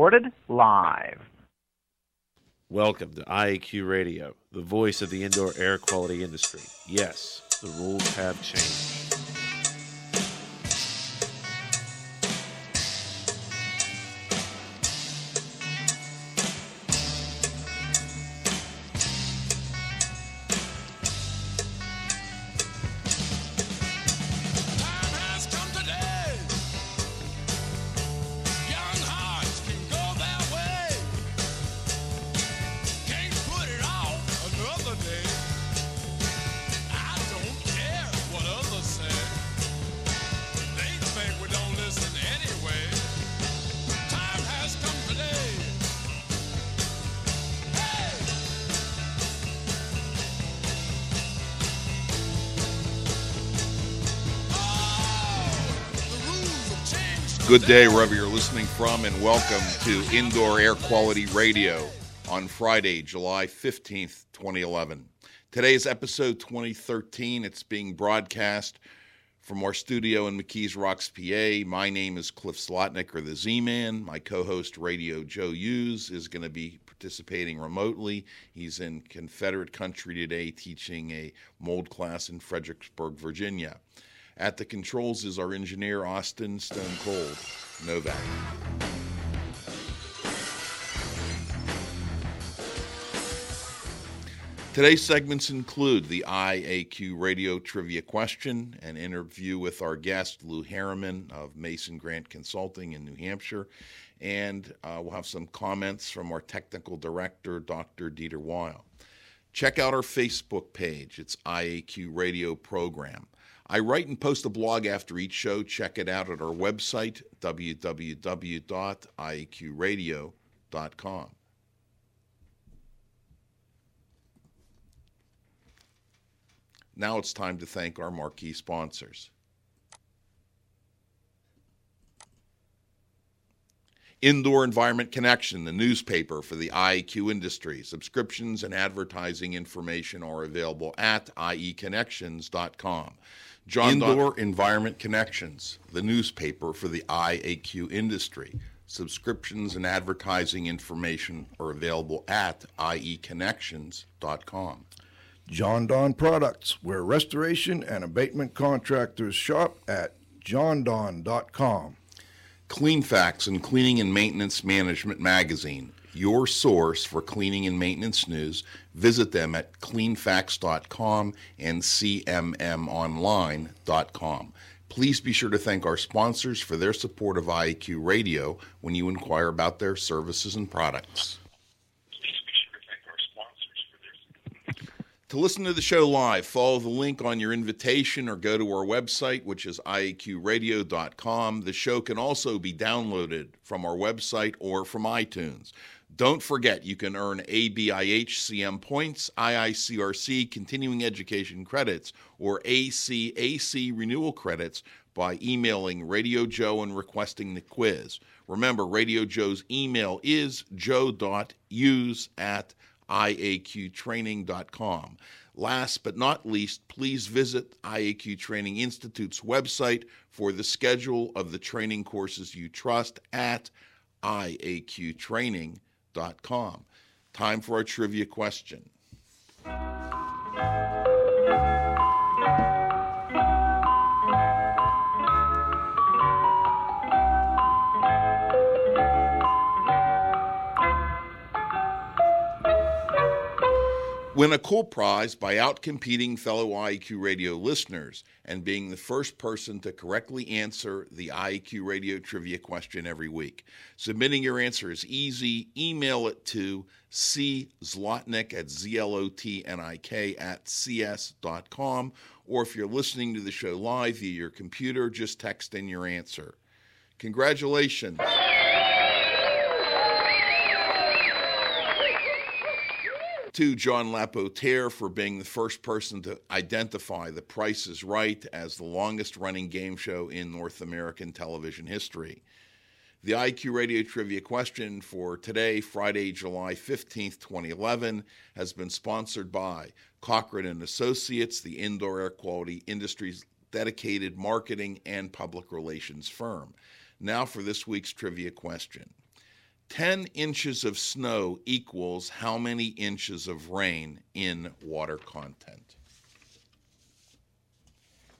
recorded live. Welcome to IAQ Radio, the voice of the indoor air quality industry. Yes, the rules have changed. Day, wherever you're listening from, and welcome to Indoor Air Quality Radio on Friday, July 15th, 2011. Today is episode 2013. It's being broadcast from our studio in McKees Rocks, PA. My name is Cliff Zlotnik, or the Z Man. My co host, Radio Joe Hughes, is going to be participating remotely. He's in Confederate country today teaching a mold class in Fredericksburg, Virginia. At the controls is our engineer, Austin Stone Cold Novak. Today's segments include the IAQ radio trivia question, an interview with our guest, Lew Harriman of Mason Grant Consulting in New Hampshire, and uh, we'll have some comments from our technical director, Dr. Dieter Weil. Check out our Facebook page. It's IAQ Radio Program. I write and post a blog after each show. Check it out at our website, www.iaqradio.com. Now it's time to thank our marquee sponsors. Indoor Environment Connection, the newspaper for the IEQ industry. Subscriptions and advertising information are available at ieconnections.com. John Indoor Environment Connections, the newspaper for the IAQ industry. Subscriptions and advertising information are available at ieconnections.com. Jon-Don Products, where restoration and abatement contractors shop at jondon.com. Clean Facts and Cleaning and Maintenance Management Magazine, your source for cleaning and maintenance news. Visit them at cleanfacts.com and cmmonline.com. Please be sure to thank our sponsors for their support of IEQ Radio when you inquire about their services and products. To listen to the show live, follow the link on your invitation or go to our website, which is iaqradio.com. The show can also be downloaded from our website or from iTunes. Don't forget, you can earn ABIHCM points, IICRC continuing education credits, or ACAC renewal credits by emailing Radio Joe and requesting the quiz. Remember, Radio Joe's email is joe.hughes at iaqtraining.com. Last but not least, please visit IAQ Training Institute's website for the schedule of the training courses you trust at iaqtraining.com. Time for our trivia question. Win a cool prize by outcompeting fellow IEQ radio listeners and being the first person to correctly answer the IEQ radio trivia question every week. Submitting your answer is easy. Email it to czlotnik at zlotnik at cs.com. Or if you're listening to the show live via your computer, just text in your answer. Congratulations. To John Lapotaire for being the first person to identify The Price is Right as the longest running game show in North American television history. The IQ Radio Trivia question for today, Friday, July 15th, 2011, has been sponsored by Cochrane and Associates, the indoor air quality industry's dedicated marketing and public relations firm. Now for this week's trivia question. 10 inches of snow equals how many inches of rain in water content?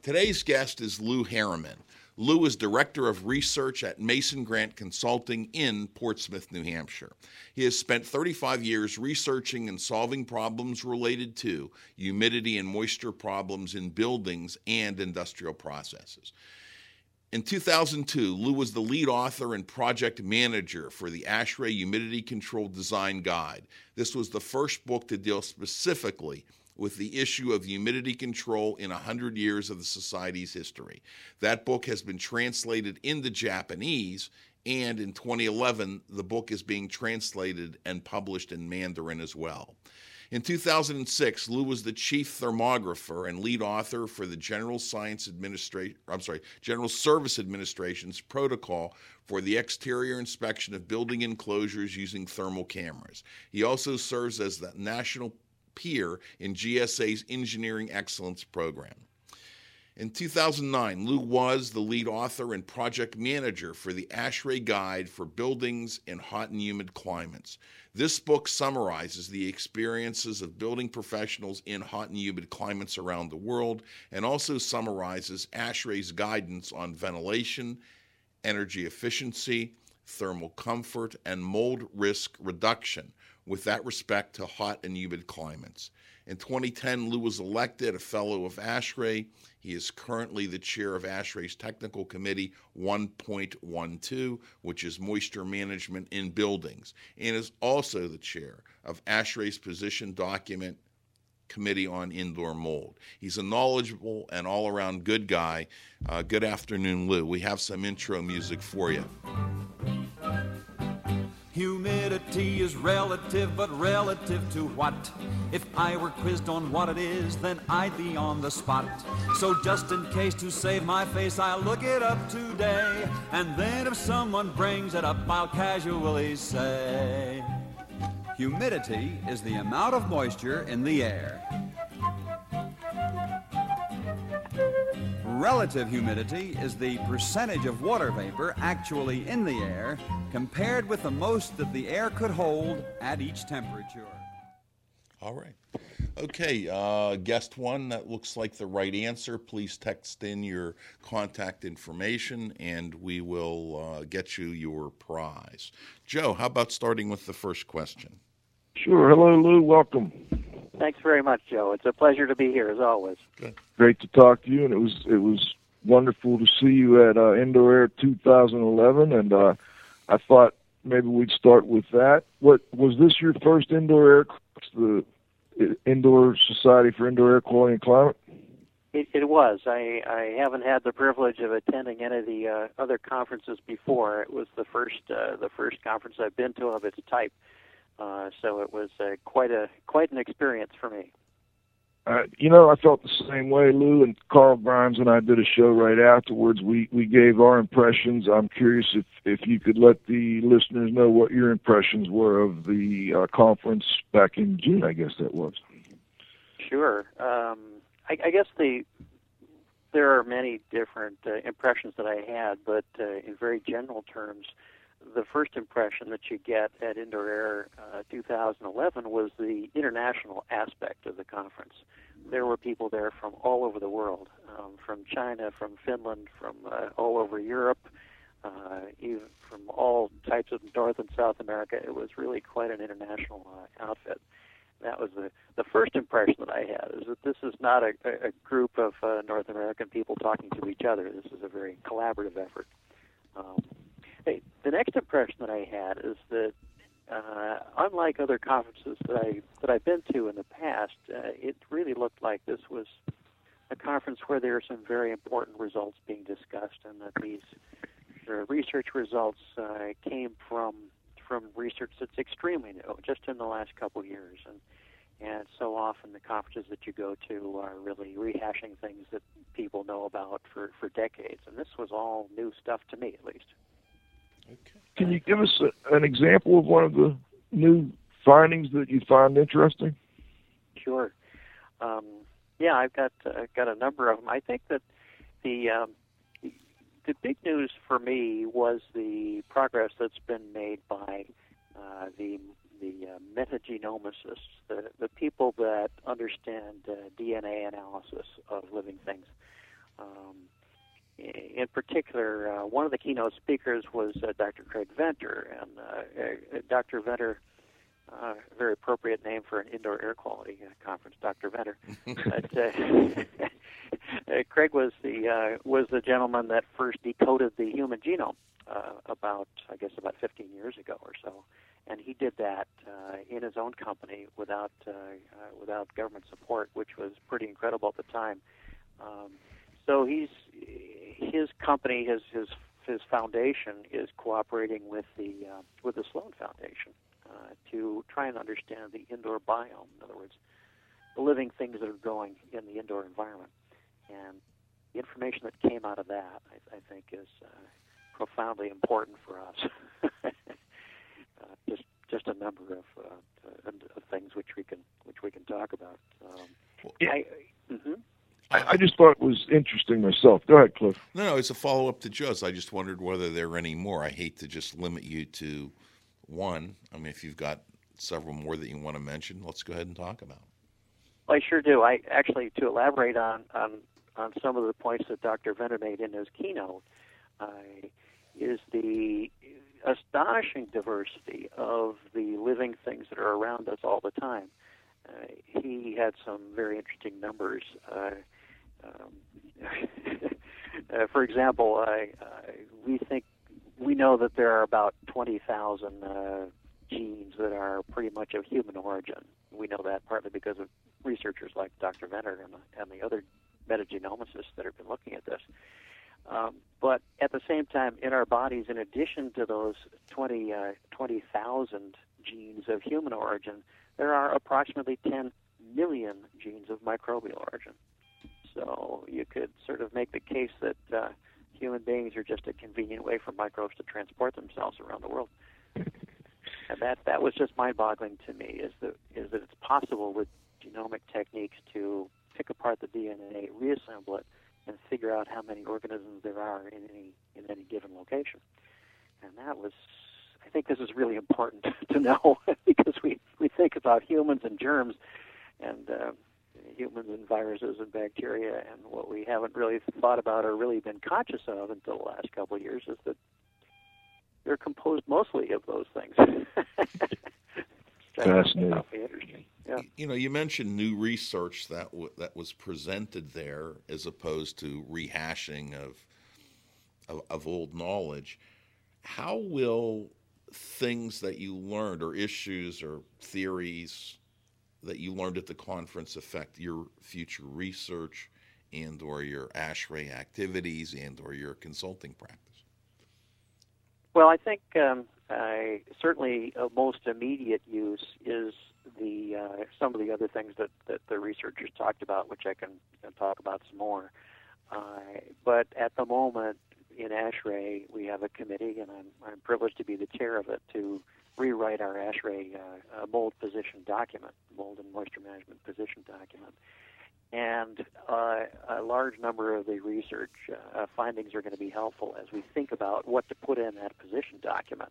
Today's guest is Lew Harriman. Lew is Director of Research at Mason Grant Consulting in Portsmouth, New Hampshire. He has spent 35 years researching and solving problems related to humidity and moisture problems in buildings and industrial processes. In 2002, Lew was the lead author and project manager for the ASHRAE Humidity Control Design Guide. This was the first book to deal specifically with the issue of humidity control in 100 years of the Society's history. That book has been translated into Japanese, and in 2011, the book is being translated and published in Mandarin as well. In 2006, Lew was the chief thermographer and lead author for the General Science Administration, I'm sorry, General Service Administration's protocol for the exterior inspection of building enclosures using thermal cameras. He also serves as the national peer in GSA's Engineering Excellence Program. In 2009, Lew was the lead author and project manager for the ASHRAE Guide for Buildings in Hot and Humid Climates. This book summarizes the experiences of building professionals in hot and humid climates around the world and also summarizes ASHRAE's guidance on ventilation, energy efficiency, thermal comfort, and mold risk reduction with that respect to hot and humid climates. In 2010, Lew was elected a fellow of ASHRAE. He is currently the chair of ASHRAE's Technical Committee 1.12, which is moisture management in buildings, and is also the chair of ASHRAE's position document Committee on Indoor Mold. He's a knowledgeable and all around good guy. Uh, good afternoon, Lew. We have some intro music for you. Humidity is relative, but relative to what? If I were quizzed on what it is, then I'd be on the spot. So just in case to save my face, I'll look it up today. And then if someone brings it up, I'll casually say Humidity is the amount of moisture in the air. Relative humidity is the percentage of water vapor actually in the air compared with the most that the air could hold at each temperature. All right. Okay, uh, guest one, that looks like the right answer. Please text in your contact information and we will uh, get you your prize. Joe, how about starting with the first question? Sure. Hello, Lew. Welcome. Thanks very much, Joe. It's a pleasure to be here as always. Great to talk to you, and it was it was wonderful to see you at uh, Indoor Air 2011. And uh, I thought maybe we'd start with that. What was this your first indoor air? The Indoor Society for Indoor Air Quality and Climate. It, it was. I, I haven't had the privilege of attending any of the uh, other conferences before. It was the first uh, the first conference I've been to of its type. Uh, so it was uh, quite a quite an experience for me. Uh, you know, I felt the same way. Lew and Carl Grimes and I did a show right afterwards. We we gave our impressions. I'm curious if if you could let the listeners know what your impressions were of the uh, conference back in June. I guess that was. Sure. Um, I, I guess the there are many different uh, impressions that I had, but uh, in very general terms, the first impression that you get at Indoor Air uh, 2011 was the international aspect of the conference. There were people there from all over the world, um, from China, from Finland, from uh, all over Europe, uh, even from all types of North and South America. It was really quite an international uh, outfit. That was the the first impression that I had is that this is not a, a group of uh, North American people talking to each other. This is a very collaborative effort. Um, The next impression that I had is that uh, unlike other conferences that I that I've been to in the past, uh, it really looked like this was a conference where there are some very important results being discussed, and that these research results uh, came from from research that's extremely new, just in the last couple years, and and so often the conferences that you go to are really rehashing things that people know about for for decades, and this was all new stuff to me, at least. Okay. Can you give us a, an example of one of the new findings that you find interesting? Sure. Um, yeah, I've got uh, got a number of them. I think that the um, the big news for me was the progress that's been made by uh, the the uh, metagenomicists, the the people that understand uh, DNA analysis of living things. Um, in particular, uh, one of the keynote speakers was uh, Dr. Craig Venter, and uh, uh, Dr. Venter, uh, a very appropriate name for an indoor air quality conference, Dr. Venter. but, Craig was the uh, was the gentleman that first decoded the human genome uh, about, I guess, about 15 years ago or so, and he did that uh, in his own company without uh, uh, without government support, which was pretty incredible at the time. Um, so he's his company, his his his foundation is cooperating with the uh, with the Sloan Foundation uh, to try and understand the indoor biome. In other words, the living things that are growing in the indoor environment, and the information that came out of that, I, I think, is uh, profoundly important for us. uh, just just a number of, uh, of things which we can which we can talk about. Um, yeah. I, mm-hmm. I, I just thought it was interesting myself. Go ahead, Cliff. No, no, it's a follow up to Joe's. I just wondered whether there are any more. I hate to just limit you to one. I mean, if you've got several more that you want to mention, let's go ahead and talk about. Well, I sure do. I actually to elaborate on on, on some of the points that Dr. Venter made in his keynote uh, is the astonishing diversity of the living things that are around us all the time. Uh, he had some very interesting numbers. Uh, um, uh, for example, I, we think we know that there are about 20,000 uh, genes that are pretty much of human origin. We know that partly because of researchers like Dr. Venter and the, and the other metagenomicists that have been looking at this. Um, but at the same time, in our bodies, in addition to those 20, uh, 20,000 genes of human origin, there are approximately 10 million genes of microbial origin. So you could sort of make the case that uh, human beings are just a convenient way for microbes to transport themselves around the world. And that that was just mind-boggling to me. Is that is that it's possible with genomic techniques to pick apart the DNA, reassemble it, and figure out how many organisms there are in any in any given location. And that was, I think, this is really important to know because we we think about humans and germs, and uh, humans and viruses and bacteria. And what we haven't really thought about or really been conscious of until the last couple of years is that they're composed mostly of those things. Fascinating. Yeah. You know, you mentioned new research that w- that was presented there, as opposed to rehashing of, of of old knowledge. How will things that you learned, or issues, or theories that you learned at the conference affect your future research and or your ASHRAE activities and or your consulting practice? Well, I think um, I, certainly uh, most immediate use is the uh, some of the other things that, that the researchers talked about, which I can, talk about some more. Uh, but at the moment in ASHRAE we have a committee, and I'm, I'm privileged to be the chair of it, to rewrite our ASHRAE uh, mold position document, mold and moisture management position document. And uh, a large number of the research uh, findings are going to be helpful as we think about what to put in that position document.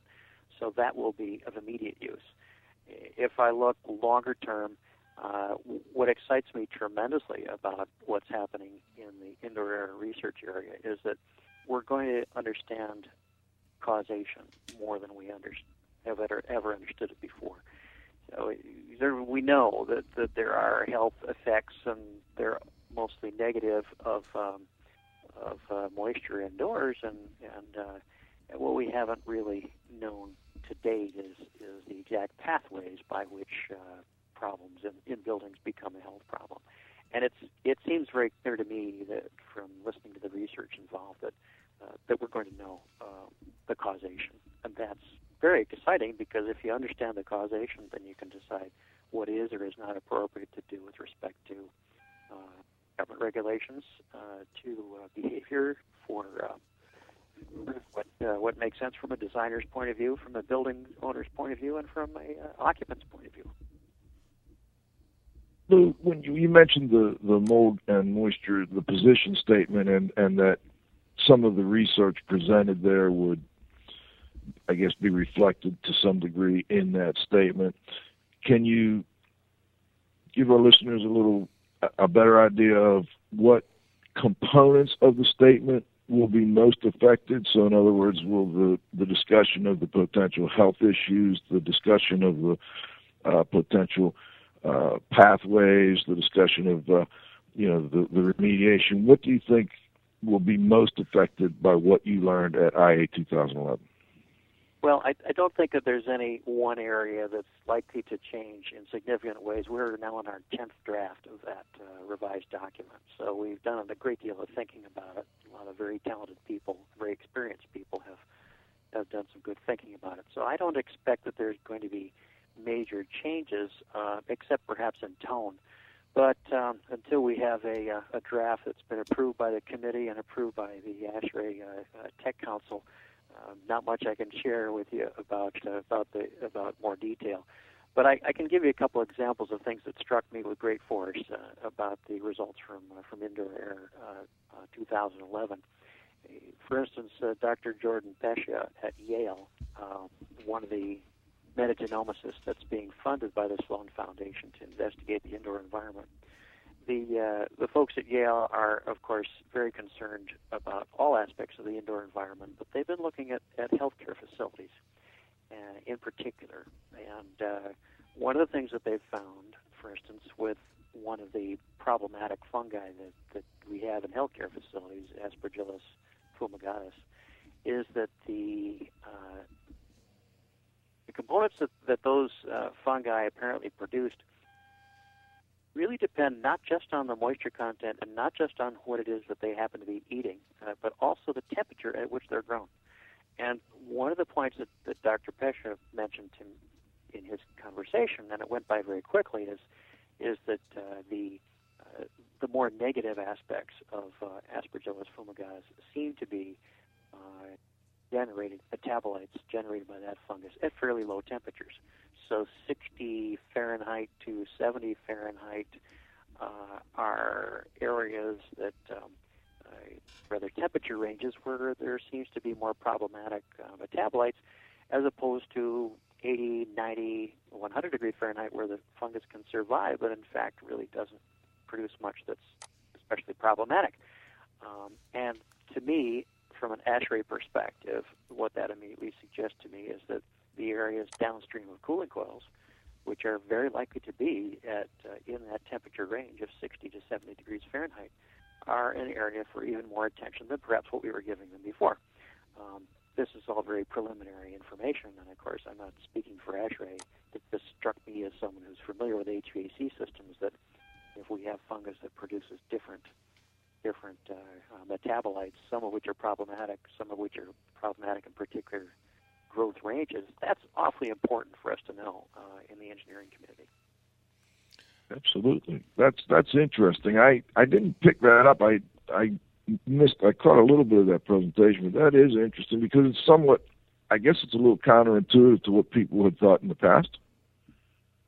So that will be of immediate use. If I look longer term, uh, what excites me tremendously about what's happening in the indoor air research area is that we're going to understand causation more than we under, have ever, ever understood it before. So there, we know that, that there are health effects, and they're mostly negative of um, of uh, moisture indoors, and and uh, what we haven't really known to date is is the exact pathways by which uh, problems in, in buildings become a health problem. And it's it seems very clear to me that from listening to the research involved that uh, that we're going to know um, the causation, and that's very exciting because if you understand the causation, then you can decide what is or is not appropriate to do with respect to uh, government regulations, uh, to uh, behavior for uh, what uh, what makes sense from a designer's point of view, from a building owner's point of view, and from a uh, occupant's point of view. Lew, when you, you mentioned the, the mold and moisture, the position statement, and, and that some of the research presented there would I guess, be reflected to some degree in that statement. Can you give our listeners a little a better idea of what components of the statement will be most affected? So, in other words, will the, the discussion of the potential health issues, the discussion of the uh, potential uh, pathways, the discussion of uh, you know the, the remediation. What do you think will be most affected by what you learned at IA 2011? Well, I, I don't think that there's any one area that's likely to change in significant ways. We're now in our 10th draft of that uh, revised document, so we've done a great deal of thinking about it. A lot of very talented people, very experienced people have have done some good thinking about it. So I don't expect that there's going to be major changes, uh, except perhaps in tone. But um, until we have a, uh, a draft that's been approved by the committee and approved by the ASHRAE uh, uh, Tech Council, not much I can share with you about uh, about the about more detail. But I, I, can give you a couple examples of things that struck me with great force uh, about the results from from Indoor Air 2011. For instance, Dr. Jordan Peccia at Yale, um, one of the metagenomicists that's being funded by the Sloan Foundation to investigate the indoor environment. The uh, the folks at Yale are, of course, very concerned about all aspects of the indoor environment, but they've been looking at, at healthcare facilities uh, in particular. And uh, one of the things that they've found, for instance, with one of the problematic fungi that, that we have in healthcare facilities, Aspergillus fumigatus, is that the uh, the components that, that those uh, fungi apparently produced really depend not just on the moisture content and not just on what it is that they happen to be eating, uh, but also the temperature at which they're grown. And one of the points that, that Dr. Peccia mentioned to, in his conversation, and it went by very quickly, is is that uh, the uh, the more negative aspects of uh, Aspergillus fumigatus seem to be uh, generated, metabolites generated by that fungus at fairly low temperatures. So 60 Fahrenheit to 70 Fahrenheit uh, are areas that, um, uh, rather temperature ranges where there seems to be more problematic uh, metabolites as opposed to 80, 90, 100 degree Fahrenheit where the fungus can survive, but in fact really doesn't produce much that's especially problematic. Um, and to me, from an ASHRAE perspective, what that immediately suggests to me is that the areas downstream of cooling coils, which are very likely to be at uh, in that temperature range of 60 to 70 degrees Fahrenheit, are an area for even more attention than perhaps what we were giving them before. Um, this is all very preliminary information, and of course, I'm not speaking for ASHRAE. It just struck me as someone who's familiar with HVAC systems that if we have fungus that produces different different uh, uh, metabolites, some of which are problematic, some of which are problematic in particular growth ranges. That's awfully important for us to know uh, in the engineering community. Absolutely, that's that's interesting. I I didn't pick that up. I I missed. I caught a little bit of that presentation, but that is interesting because it's somewhat. I guess it's a little counterintuitive to what people had thought in the past.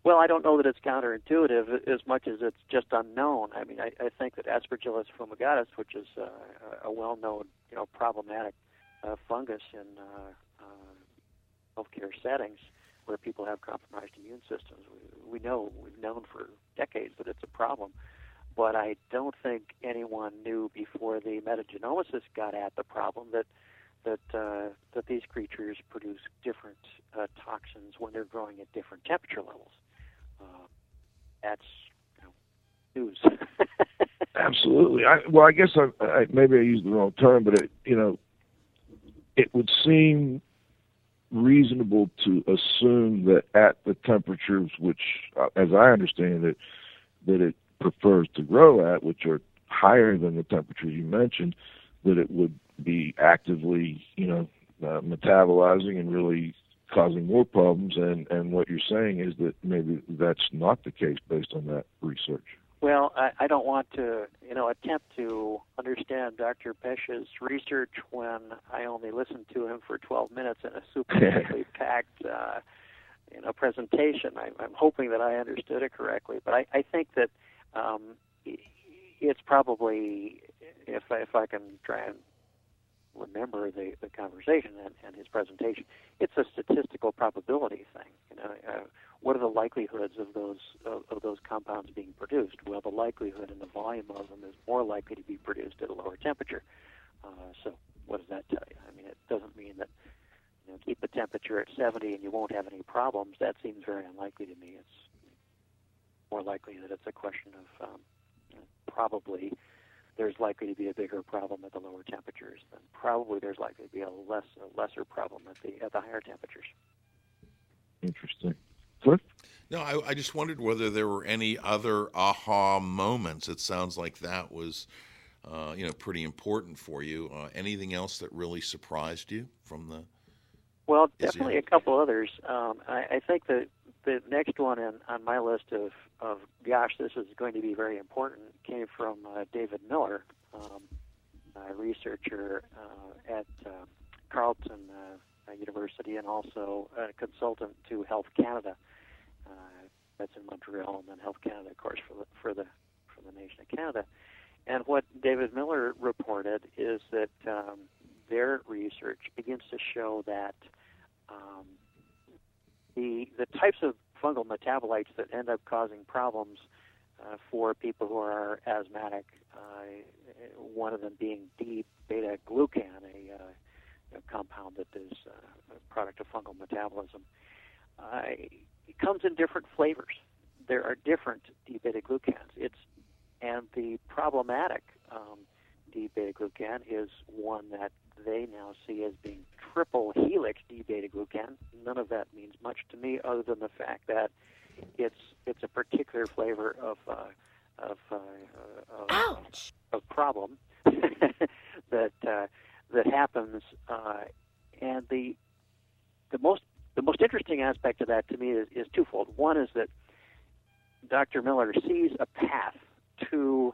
Well, I don't know that it's counterintuitive as much as it's just unknown. I mean, I, I think that Aspergillus fumigatus, which is uh, a well-known, you know, problematic uh, fungus in uh, uh, healthcare settings where people have compromised immune systems, we, know we've known for decades that it's a problem. But I don't think anyone knew before the metagenomicists got at the problem that that uh, that these creatures produce different uh, toxins when they're growing at different temperature levels uh, that's you know, news. Absolutely. I, well, I guess I, I, maybe I used the wrong term, but it, you know, it would seem reasonable to assume that at the temperatures which, uh, as I understand it, that it prefers to grow at, which are higher than the temperatures you mentioned, that it would be actively, you know, uh, metabolizing and really causing more problems. And, and what you're saying is that maybe that's not the case based on that research. Well, I, I don't want to, you know, attempt to understand Dr. Peccia's research when I only listened to him for 12 minutes in a super packed, uh, you know, presentation. I, I'm hoping that I understood it correctly, but I, I think that um, it's probably, if I, if I can try and remember remember the, the conversation and, and his presentation. It's a statistical probability thing. You know, uh, what are the likelihoods of those of, of those compounds being produced? Well, the likelihood and the volume of them is more likely to be produced at a lower temperature. Uh, so, what does that tell you? I mean, it doesn't mean that you know keep the temperature at 70 and you won't have any problems. That seems very unlikely to me. It's more likely that it's a question of um, probably there's likely to be a bigger problem at the lower temperatures than probably there's likely to be a less a lesser problem at the at the higher temperatures. Interesting. Cliff? No, I, I just wondered whether there were any other aha moments. It sounds like that was, uh, you know, pretty important for you. Uh, anything else that really surprised you from the? Well, definitely a couple others. Um, I, I think that the next one in, on my list of, of gosh, this is going to be very important came from uh, David Miller, um, a researcher uh, at uh, Carleton uh, University and also a consultant to Health Canada. Uh, that's in Montreal, and then Health Canada, of course, for the for the for the nation of Canada. And what David Miller reported is that um, their research begins to show that um, the the types of fungal metabolites that end up causing problems uh, for people who are asthmatic, uh, one of them being D-beta glucan, a, uh, compound that is uh, a product of fungal metabolism. Uh, it comes in different flavors. There are different D-beta glucans. It's and the problematic um, D-beta glucan is one that they now see as being triple helix D-beta glucan. None of that means much to me, other than the fact that it's it's a particular flavor of uh, of, uh, of, of problem that uh, that happens, uh, and the the most the most interesting aspect of that to me is, is twofold. One is that Dr. Miller sees a path to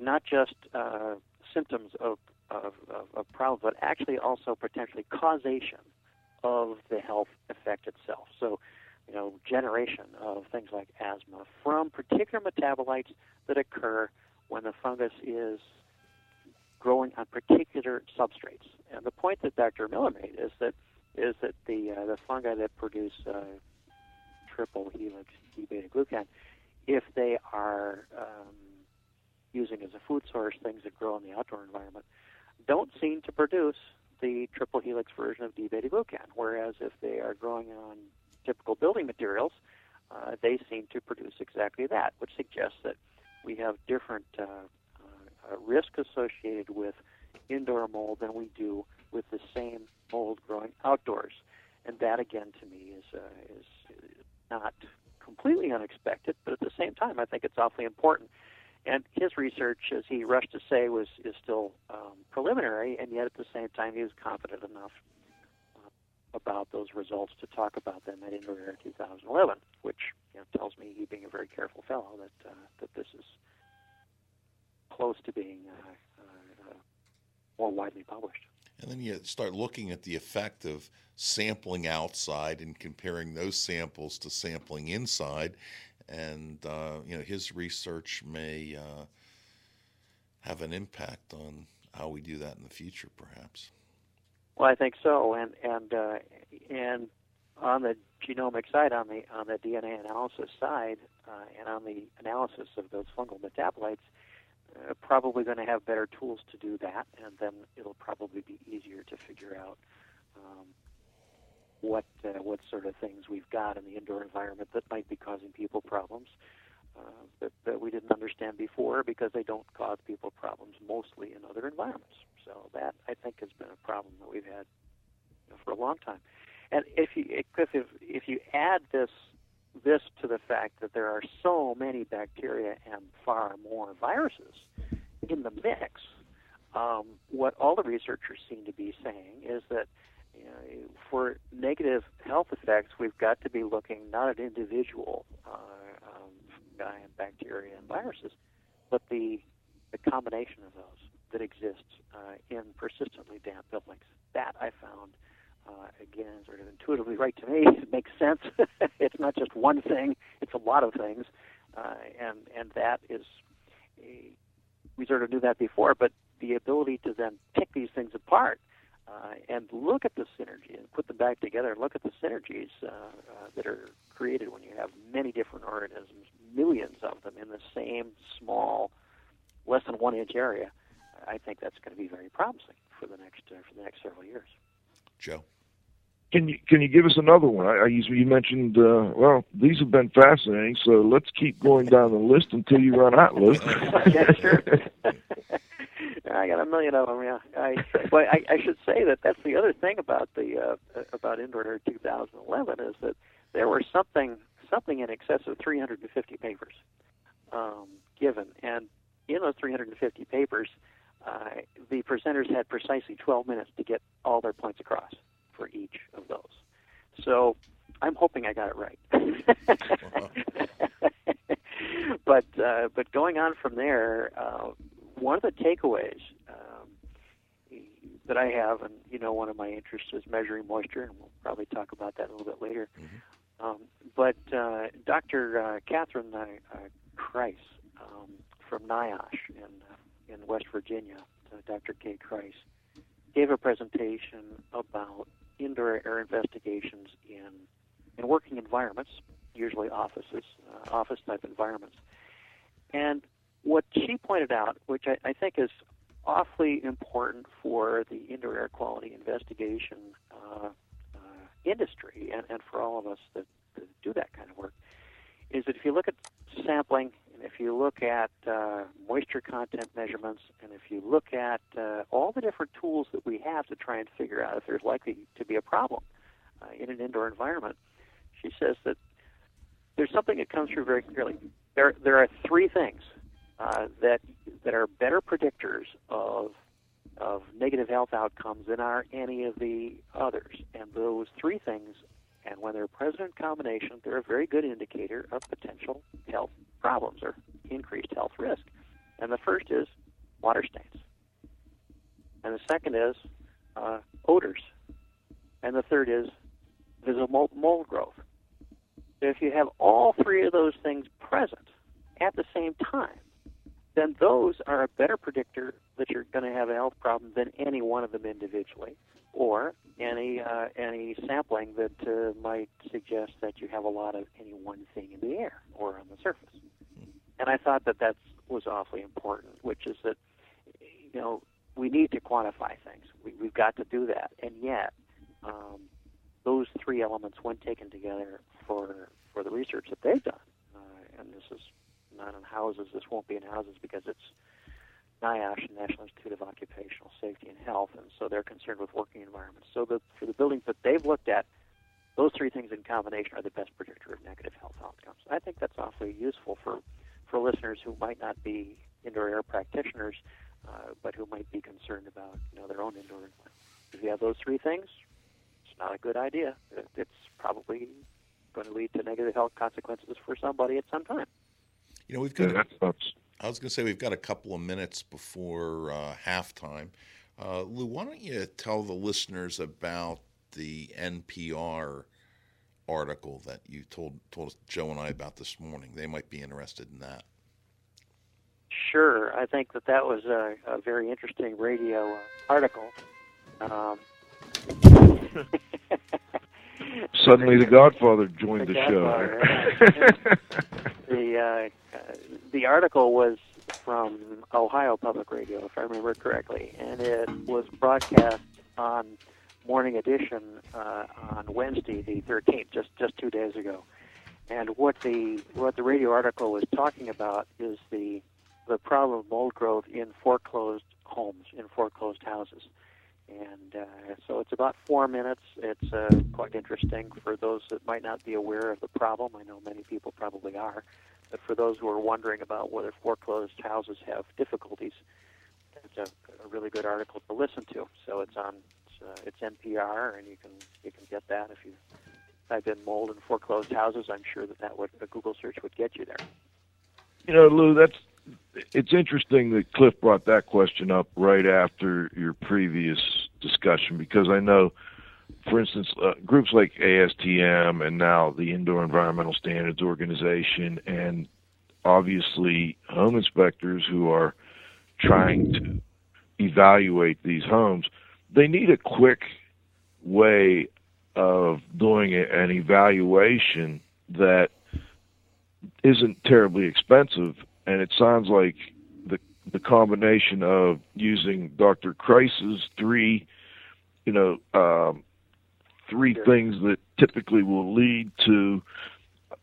not just uh, symptoms of, of, of, of problem, but actually also potentially causation of the health effect itself. So, you know, generation of things like asthma from particular metabolites that occur when the fungus is growing on particular substrates. And the point that Dr. Miller made is that is that the uh, the fungi that produce uh, triple helix D beta glucan, if they are um, using as a food source things that grow in the outdoor environment, don't seem to produce the triple helix version of D beta glucan. Whereas if they are growing on typical building materials, uh, they seem to produce exactly that, which suggests that we have different uh, uh, risk associated with indoor mold than we do with the same mold growing outdoors. And that, again, to me, is, uh, is not completely unexpected, but at the same time, I think it's awfully important. And his research, as he rushed to say, was is still um, preliminary, and yet at the same time, he was confident enough uh, about those results to talk about them at Indoor Air 2011, which you know, tells me he being a very careful fellow that uh, that this is close to being uh, uh, uh, more widely published. And then you start looking at the effect of sampling outside and comparing those samples to sampling inside. And, uh, you know, his research may uh, have an impact on how we do that in the future, perhaps. Well, I think so, and and uh, and on the genomic side, on the on the DNA analysis side, uh, and on the analysis of those fungal metabolites, uh, probably going to have better tools to do that, and then it'll probably be easier to figure out um, what uh, what sort of things we've got in the indoor environment that might be causing people problems uh, that, that we didn't understand before because they don't cause people problems mostly in other environments. So that I think has been a problem that we've had you know, for a long time. And if you if if, if you add this this to the fact that there are so many bacteria and far more viruses in the mix, um, what all the researchers seem to be saying is that you know, for negative health effects, we've got to be looking not at individual uh, um, fungi and bacteria and viruses, but the the combination of those that exists uh, in persistently damp buildings. That I found uh, again, sort of intuitively right to me. It makes sense. it's not just one thing; it's a lot of things, uh, and and that is, a, we sort of knew that before. But the ability to then pick these things apart uh, and look at the synergy and put them back together and look at the synergies uh, uh, that are created when you have many different organisms, millions of them in the same small, less than one inch area, I think that's going to be very promising for the next uh, for the next several years. Joe. Can you can you give us another one? I, I you mentioned uh, well these have been fascinating, so let's keep going down the list until you run out, Lew. yeah, sure. I got a million of them. Yeah, I, but I, I should say that that's the other thing about the uh, about Indoor Air 2011 is that there were something something in excess of 350 papers um, given, and in those 350 papers, uh, the presenters had precisely 12 minutes to get all their points across for each of those. So I'm hoping I got it right. but uh, but going on from there, uh, one of the takeaways um, that I have, and you know, one of my interests is measuring moisture, and we'll probably talk about that a little bit later. Mm-hmm. Um, but uh, Dr. Uh, Catherine uh, Kreiss um, from NIOSH in uh, in West Virginia, uh, Dr. Kay Kreiss, gave a presentation about indoor air investigations in in working environments, usually offices, uh, office type environments, and what she pointed out, which I, I think is awfully important for the indoor air quality investigation uh, uh, industry and, and for all of us that, that, do that kind of work, is that if you look at sampling if you look at uh, moisture content measurements and if you look at uh, all the different tools that we have to try and figure out if there's likely to be a problem uh, in an indoor environment, she says that there's something that comes through very clearly. There, there are three things uh, that that are better predictors of of negative health outcomes than are any of the others. And those three things, and when they're present in combination, they're a very good indicator of potential health problems or increased health risk. And the first is water stains, and the second is uh, odors, and the third is visible mold growth. So if you have all three of those things present at the same time, then those are a better predictor that you're going to have a health problem than any one of them individually, or any uh, any sampling that uh, might suggest that you have a lot of any one thing in the air or on the surface. And I thought that that was awfully important, which is that you know we need to quantify things. We, we've got to do that, and yet um, those three elements, when taken together for for the research that they've done, uh, and this is not in houses. This won't be in houses because it's NIOSH, the National Institute of Occupational Safety and Health, and so they're concerned with working environments. So the, for the buildings that they've looked at, those three things in combination are the best predictor of negative health outcomes. I think that's awfully useful for, for listeners who might not be indoor air practitioners, uh, but who might be concerned about you know their own indoor environment. If you have those three things, it's not a good idea. It's probably going to lead to negative health consequences for somebody at some time. You know, we've got. Yeah, that's, I was going to say we've got a couple of minutes before uh, halftime. Uh, Lew, why don't you tell the listeners about the NPR article that you told told Joe and I about this morning? They might be interested in that. Sure, I think that that was a, a very interesting radio uh, article. Um, Suddenly, the Godfather joined the, the Godfather, show. the uh, the article was from Ohio Public Radio, if I remember correctly, and it was broadcast on Morning Edition uh, on Wednesday, the 13th, just just two days ago. And what the what the radio article was talking about is the the problem of mold growth in foreclosed homes, in foreclosed houses. And uh, so it's about four minutes. It's uh, quite interesting for those that might not be aware of the problem. I know many people probably are. But for those who are wondering about whether foreclosed houses have difficulties, it's a, a really good article to listen to. So it's on it's, uh, it's NPR, and you can you can get that if you type in mold and foreclosed houses. I'm sure that that would a Google search would get you there. You know, Lew, that's it's interesting that Cliff brought that question up right after your previous discussion because I know, for instance, uh, groups like ASTM and now the Indoor Environmental Standards Organization, and obviously home inspectors who are trying to evaluate these homes, they need a quick way of doing an evaluation that isn't terribly expensive, and it sounds like the combination of using Dr. Kreiss's three, you know, um, three things that typically will lead to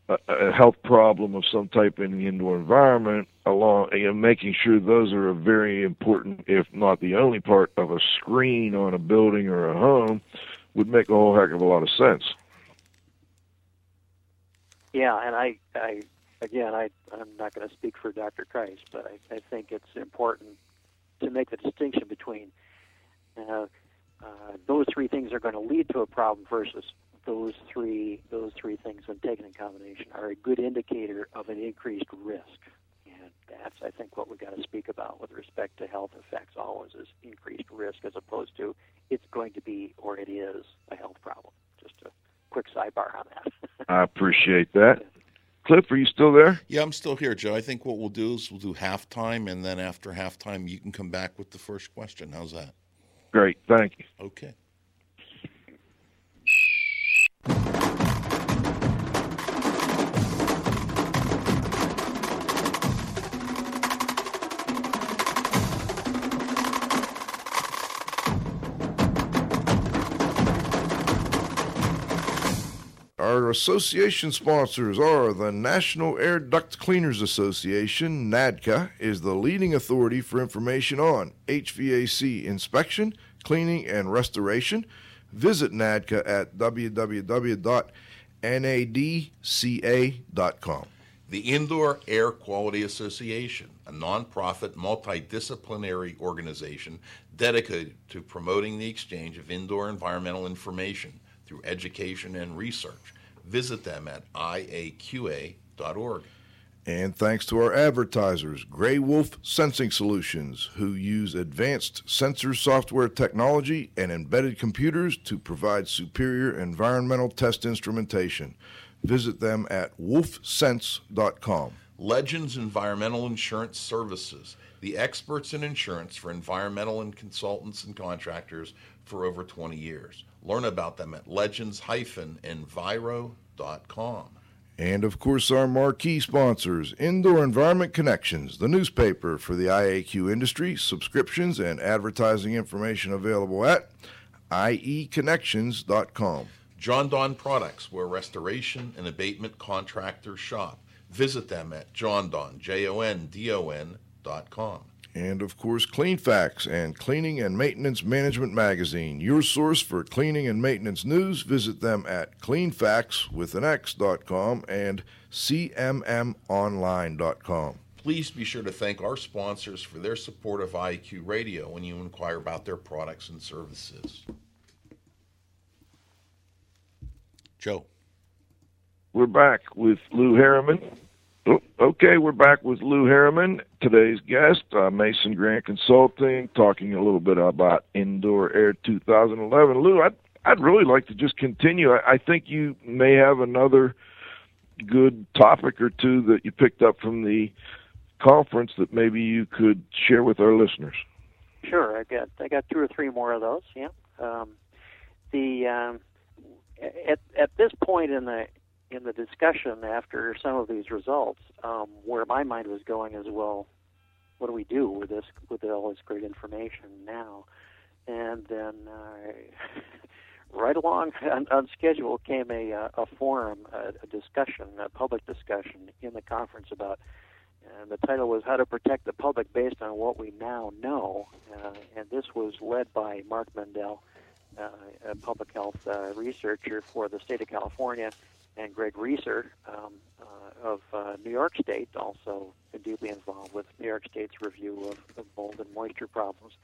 a, a health problem of some type in the indoor environment, along you know, making sure those are a very important, if not the only part of a screen on a building or a home, would make a whole heck of a lot of sense. Yeah, and I, I again, I, I'm not going to speak for Dr. Kreiss, but I, I think it's important to make the distinction between uh, uh, those three things are going to lead to a problem versus those three those three things when taken in combination are a good indicator of an increased risk. And that's I think what we've got to speak about with respect to health effects always is increased risk as opposed to it's going to be or it is a health problem. Just a quick sidebar on that. I appreciate that. Cliff, are you still there? Yeah, I'm still here, Joe. I think what we'll do is we'll do halftime, and then after halftime, you can come back with the first question. How's that? Great, thank you. Okay. Our association sponsors are the National Air Duct Cleaners Association, NADCA, is the leading authority for information on HVAC inspection, cleaning, and restoration. Visit NADCA at www.nadca.com. The Indoor Air Quality Association, a nonprofit multidisciplinary organization dedicated to promoting the exchange of indoor environmental information through education and research. Visit them at iaqa.org. And thanks to our advertisers, Grey Wolf Sensing Solutions, who use advanced sensor software technology and embedded computers to provide superior environmental test instrumentation. Visit them at wolfsense.com. Legends Environmental Insurance Services, the experts in insurance for environmental and consultants and contractors for over 20 years. Learn about them at legends-enviro.com. And of course, our marquee sponsors, Indoor Environment Connections, the newspaper for the IAQ industry, subscriptions and advertising information available at ieconnections.com. Jon-Don Products, where restoration and abatement contractors shop. Visit them at jondon, J-O-N-D-O-N dot com. And of course, Cleanfax and Cleaning and Maintenance Management Magazine, your source for cleaning and maintenance news. Visit them at cleanfax with an X.com and cmmonline.com. Please be sure to thank our sponsors for their support of IAQ Radio when you inquire about their products and services. Joe. We're back with Lew Harriman. Oh, Okay, we're back with Lew Harriman, today's guest, uh, Mason Grant Consulting, talking a little bit about Indoor Air 2011. Lew, I'd, I'd really like to just continue. I, I think you may have another good topic or two that you picked up from the conference that maybe you could share with our listeners. Sure, I got I got two or three more of those. Yeah. Um, the um, at at this point in the in the discussion after some of these results, um, where my mind was going is well, what do we do with this with all this great information now? And then uh, right along on, on schedule came a uh, a forum, a, a discussion, a public discussion in the conference about and the title was How to Protect the Public Based on What We Now Know. Uh, and this was led by Mark Mendell, uh, a public health uh, researcher for the state of California, and Greg Reeser um, uh, of uh, New York State, also deeply involved with New York State's review of, of mold and moisture problems.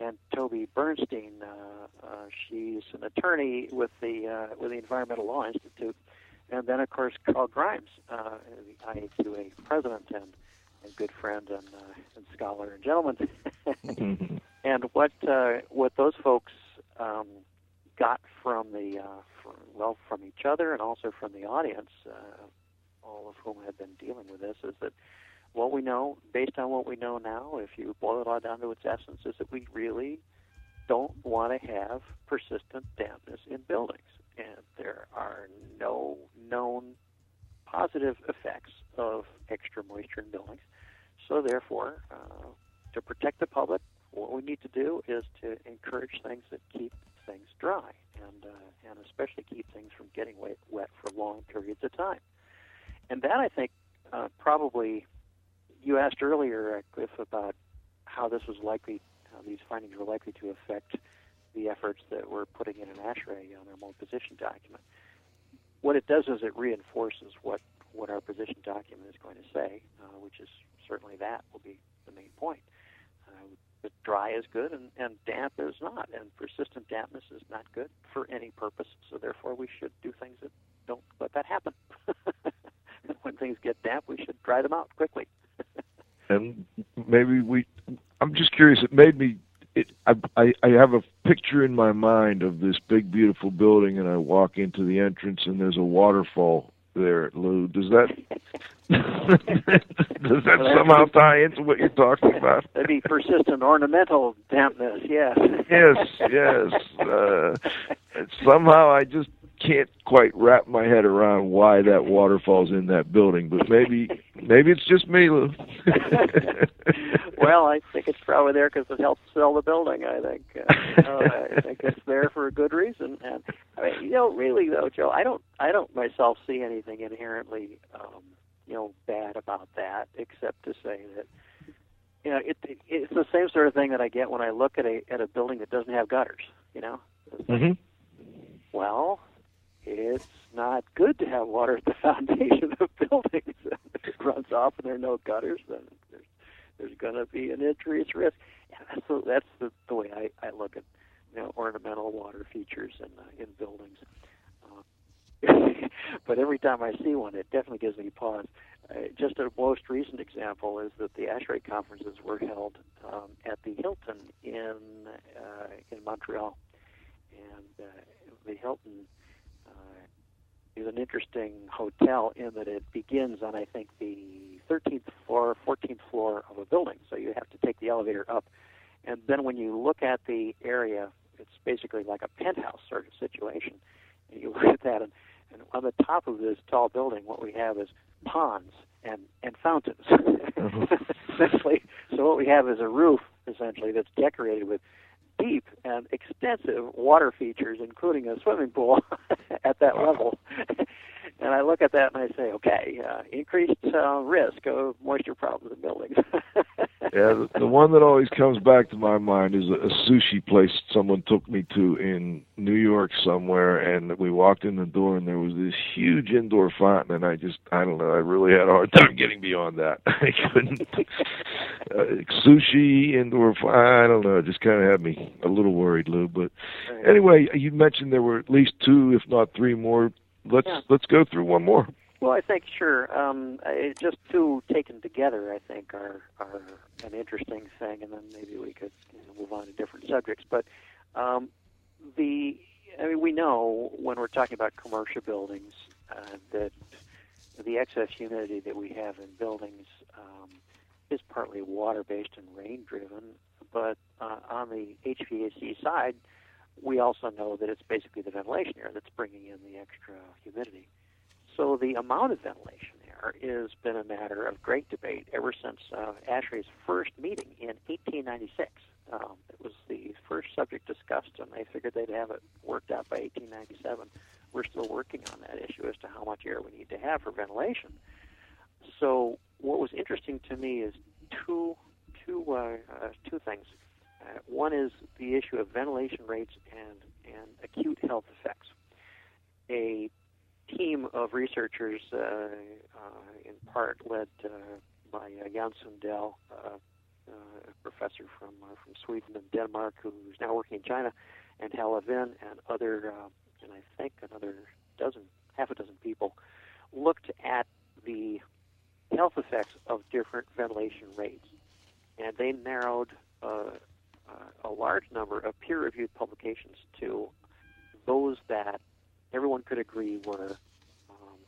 And Tobie Bernstein, uh, uh, she's an attorney with the uh, with the Environmental Law Institute, and then of course Carl Grimes, uh, the IAQA president and, and good friend and, uh, and scholar and gentleman. and what uh, what those folks um, got from the uh, from, well from each other and also from the audience, uh, all of whom have been dealing with this, is that what we know, based on what we know now, if you boil it all down to its essence, is that we really don't want to have persistent dampness in buildings, and there are no known positive effects of extra moisture in buildings. So, therefore, uh, to protect the public, what we need to do is to encourage things that keep things dry, and uh, and especially keep things from getting wet, wet for long periods of time. And that I think uh, probably you asked earlier, uh, Cliff, about how this was likely, how these findings were likely to affect the efforts that we're putting in an ASHRAE on our mode position document. What it does is it reinforces what, what our position document is going to say, uh, which is certainly that will be the main point. Uh, but dry is good and, and damp is not, and persistent dampness is not good for any purpose. So therefore, we should do things that don't let that happen. and when things get damp, we should dry them out quickly. and maybe we. I'm just curious. It made me. It, I, I I have a picture in my mind of this big beautiful building, and I walk into the entrance, and there's a waterfall there, Lew. Does that does that somehow tie into what you're talking about? That'd be persistent ornamental dampness. Yes. yes, yes. Uh, somehow I just can't quite wrap my head around why that waterfall's in that building, but maybe maybe it's just me, Lew. well, I think it's probably there because it helps sell the building. I think uh, I think it's there for a good reason. And I mean, you know, really though, Joe, I don't I don't myself see anything inherently um, you know bad about that, except to say that you know it, it's the same sort of thing that I get when I look at a at a building that doesn't have gutters. You know. Mm-hmm. Well, it's not good to have water at the foundation of buildings. if it runs off and there are no gutters, then there's there's going to be an injurious risk. And that's the, that's the, the way I, I look at you know ornamental water features in uh, in buildings. Uh, but every time I see one, it definitely gives me pause. Uh, just a most recent example is that the ASHRAE conferences were held um, at the Hilton in uh, in Montreal, and uh, the Hilton is an interesting hotel in that it begins on, I think, the 13th floor, 14th floor of a building. So you have to take the elevator up. And then when you look at the area, it's basically like a penthouse sort of situation. And you look at that, and, and on the top of this tall building, what we have is ponds and, and fountains, mm-hmm. essentially. So what we have is a roof, essentially, that's decorated with deep and extensive water features, including a swimming pool at that level. and I look at that and I say, okay, uh, increased uh, risk of moisture problems in buildings. yeah, the, the one that always comes back to my mind is a, a sushi place someone took me to in New York somewhere, and we walked in the door and there was this huge indoor fountain, and I just, I don't know, I really had a hard time getting beyond that. I couldn't. uh, sushi, indoor, I don't know, it just kind of had me a little worried, Lew. But anyway, you mentioned there were at least two, if not three more. Let's yeah. let's go through one more. Well, I think sure. Um, just two taken together, I think, are are an interesting thing, and then maybe we could you know, move on to different subjects. But um, the I mean, we know when we're talking about commercial buildings uh, that the excess humidity that we have in buildings um, is partly water-based and rain-driven, but uh, on the HVAC side, we also know that it's basically the ventilation air that's bringing in the extra humidity. So the amount of ventilation air has been a matter of great debate ever since uh, ASHRAE's first meeting in 1896. Um, it was the first subject discussed, and they figured they'd have it worked out by 1897. We're still working on that issue as to how much air we need to have for ventilation. So what was interesting to me is two two uh, uh, two things. Uh, one is the issue of ventilation rates and and acute health effects. A team of researchers, uh, uh, in part led uh, by Jan Sundell, a professor from from Sweden and Denmark, who's now working in China, and Hal Levin and other, and I think another dozen, half a dozen people, looked at the health effects of different ventilation rates. And they narrowed uh, uh, a large number of peer reviewed publications to those that everyone could agree were, um,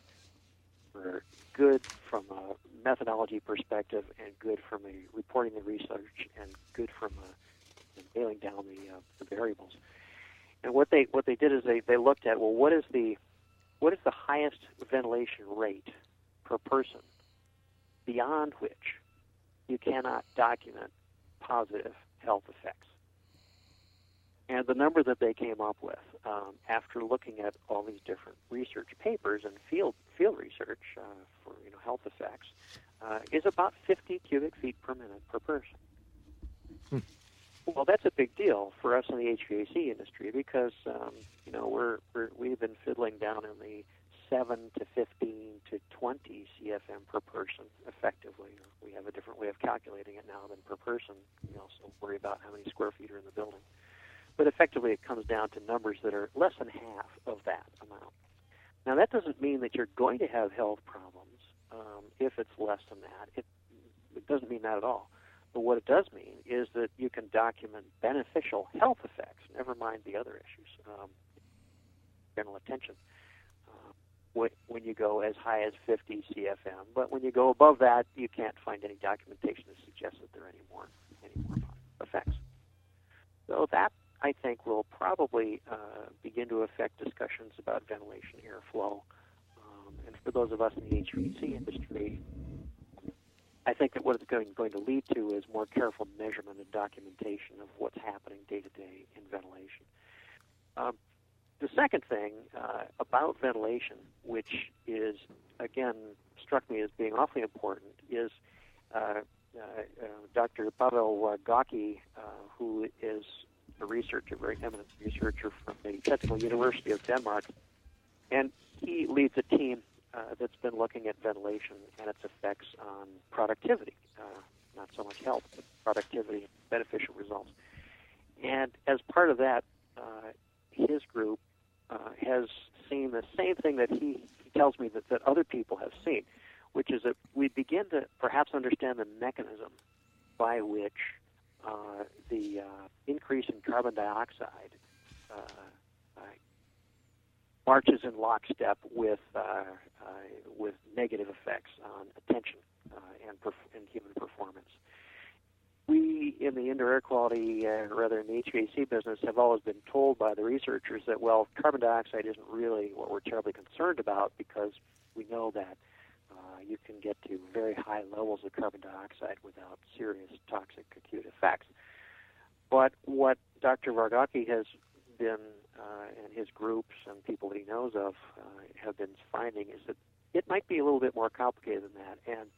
were good from a methodology perspective and good from a reporting the research and good from a, an scaling down the uh, the variables. And what they what they did is they, they looked at well what is the what is the highest ventilation rate per person beyond which you cannot document positive health effects. And the number that they came up with um, after looking at all these different research papers and field field research uh, for you know health effects uh, is about 50 cubic feet per minute per person. Hmm. Well, that's a big deal for us in the HVAC industry because um, you know we're, we're we've been fiddling down in the seven to 15 to 20 CFM per person effectively. We have a different way of calculating it now than per person. You know, so worry about how many square feet are in the building. But effectively, it comes down to numbers that are less than half of that amount. Now, that doesn't mean that you're going to have health problems um, if it's less than that. It, it doesn't mean that at all. But what it does mean is that you can document beneficial health effects, never mind the other issues, um, general attention, when you go as high as 50 CFM. But when you go above that, you can't find any documentation that suggests that there are any more, any more effects. So that I think will probably uh, begin to affect discussions about ventilation airflow. Um, and for those of us in the HVAC industry, I think that what it's going, going to lead to is more careful measurement and documentation of what's happening day to day in ventilation. Um, the second thing uh, about ventilation, which is again struck me as being awfully important, is uh, uh, uh Dr. Pavel Gocki, uh, who is a researcher, very eminent researcher from the Technical University of Denmark, and he leads a team that's been looking at ventilation and its effects on productivity, not so much health, but productivity, beneficial results. And as part of that, uh, his group uh, has seen the same thing that he, he tells me that, that other people have seen, which is that we begin to perhaps understand the mechanism by which uh, the uh, increase in carbon dioxide uh, uh marches in lockstep with uh, with negative effects on attention and, perf- and human performance. We in the indoor air quality, and rather in the HVAC business, have always been told by the researchers that well, carbon dioxide isn't really what we're terribly concerned about because we know that uh, you can get to very high levels of carbon dioxide without serious toxic acute effects. But what Dr. Wargocki has been, uh, and his groups and people that he knows of uh, have been finding is that it might be a little bit more complicated than that. And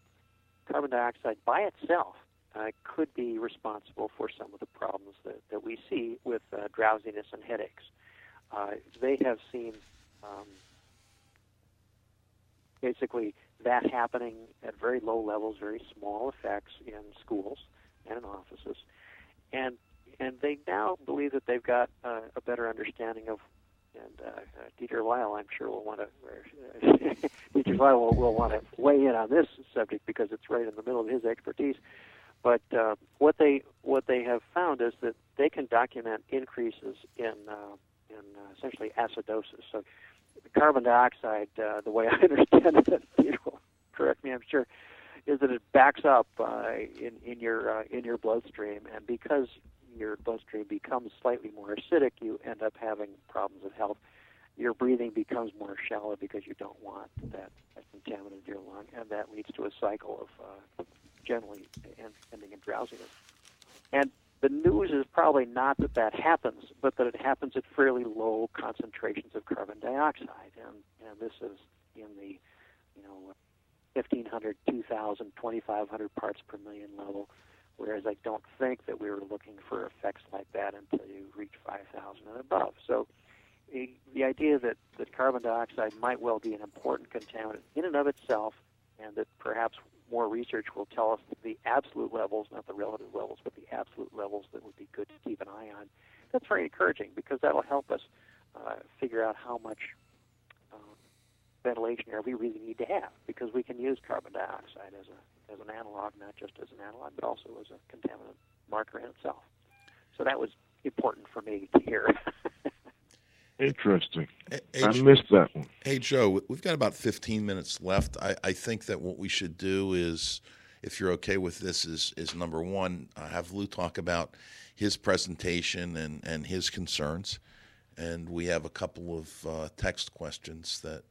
carbon dioxide by itself uh, could be responsible for some of the problems that, that we see with uh, drowsiness and headaches. Uh, they have seen um, basically that happening at very low levels, very small effects in schools and in offices, and and they now believe that they've got uh, a better understanding of. And uh, uh, Dieter Weil, I'm sure, will want to. Dieter Weil will, will want to weigh in on this subject because it's right in the middle of his expertise. But uh, what they what they have found is that they can document increases in uh, in uh, essentially acidosis. So carbon dioxide, uh, the way I understand it, correct me, I'm sure, is that it backs up uh, in in your uh, in your bloodstream, and because your bloodstream becomes slightly more acidic, you end up having problems of health. Your breathing becomes more shallow because you don't want that, that contaminant in your lung, and that leads to a cycle of uh, generally ending in drowsiness. And the news is probably not that that happens, but that it happens at fairly low concentrations of carbon dioxide, and and this is in the you know 1500, 2000, 2500 parts per million level, whereas I don't think that we were looking for effects like that until you reach 5000 and above. So the, the idea that, that carbon dioxide might well be an important contaminant in and of itself, and that perhaps more research will tell us the absolute levels, not the relative levels, but the absolute levels that would be good to keep an eye on. That's very encouraging because that'll help us uh, figure out how much uh, ventilation air we really need to have because we can use carbon dioxide as a as an analog, not just as an analog, but also as a contaminant marker in itself. So that was important for me to hear. Interesting. I missed that one. Hey, Joe, we've got about 15 minutes left. I, I think that what we should do is if you're okay with this, is is number one, uh, have Lew talk about his presentation and and his concerns, and we have a couple of uh, text questions that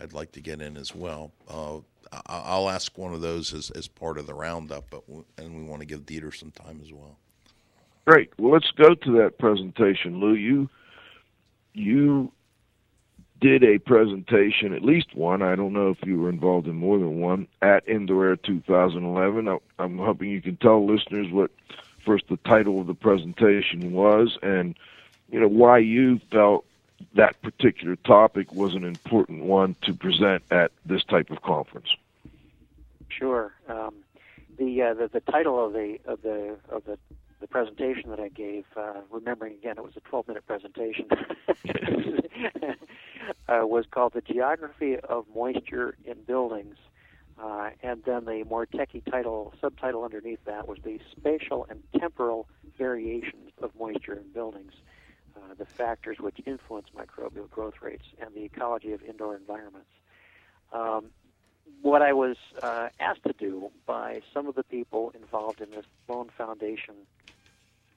I'd like to get in as well. Uh, I'll ask one of those as, as part of the roundup, but and we want to give Dieter some time as well. Great. Well, let's go to that presentation, Lew. You you did a presentation, at least one. I don't know if you were involved in more than one at Indoor Air 2011. I, I'm hoping you can tell listeners what first the title of the presentation was, and you know why you felt that particular topic was an important one to present at this type of conference. Sure. Um, the, uh, the the title of the of the of the the presentation that I gave, uh, remembering again, it was a 12 minute presentation, uh, was called The Geography of Moisture in Buildings. Uh, and then the more techie title, subtitle underneath that was The Spatial and Temporal Variations of Moisture in Buildings, uh, the factors which influence microbial growth rates and the ecology of indoor environments. Um, what I was uh, asked to do by some of the people involved in this Sloan Foundation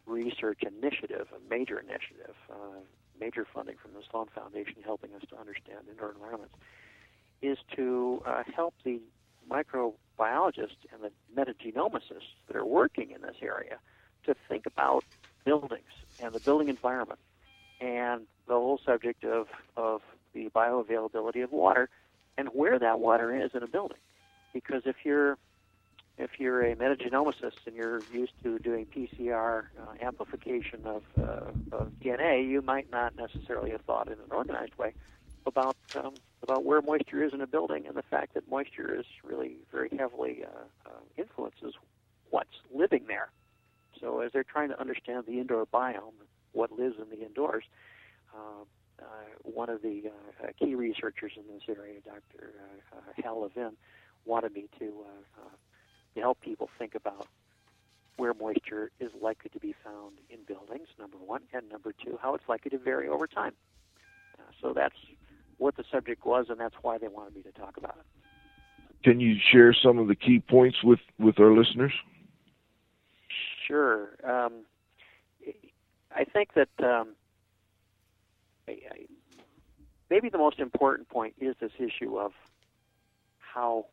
research initiative, a major initiative, uh, major funding from the Sloan Foundation helping us to understand indoor environments, is to uh, help the microbiologists and the metagenomicists that are working in this area to think about buildings and the building environment and the whole subject of, of the bioavailability of water and where that water is in a building. Because if you're if you're a metagenomicist and you're used to doing PCR uh, amplification of, uh, of DNA, you might not necessarily have thought in an organized way about um, about where moisture is in a building and the fact that moisture is really very heavily uh, uh, influences what's living there. So as they're trying to understand the indoor biome, what lives in the indoors, uh, one of the uh, key researchers in this area, Dr. Uh, uh, Hal Levin, wanted me to, uh, uh, to help people think about where moisture is likely to be found in buildings, number one, and number two, how it's likely to vary over time. Uh, so that's what the subject was, and that's why they wanted me to talk about it. Can you share some of the key points with, with our listeners? Sure. Um, I think that um, maybe the most important point is this issue of how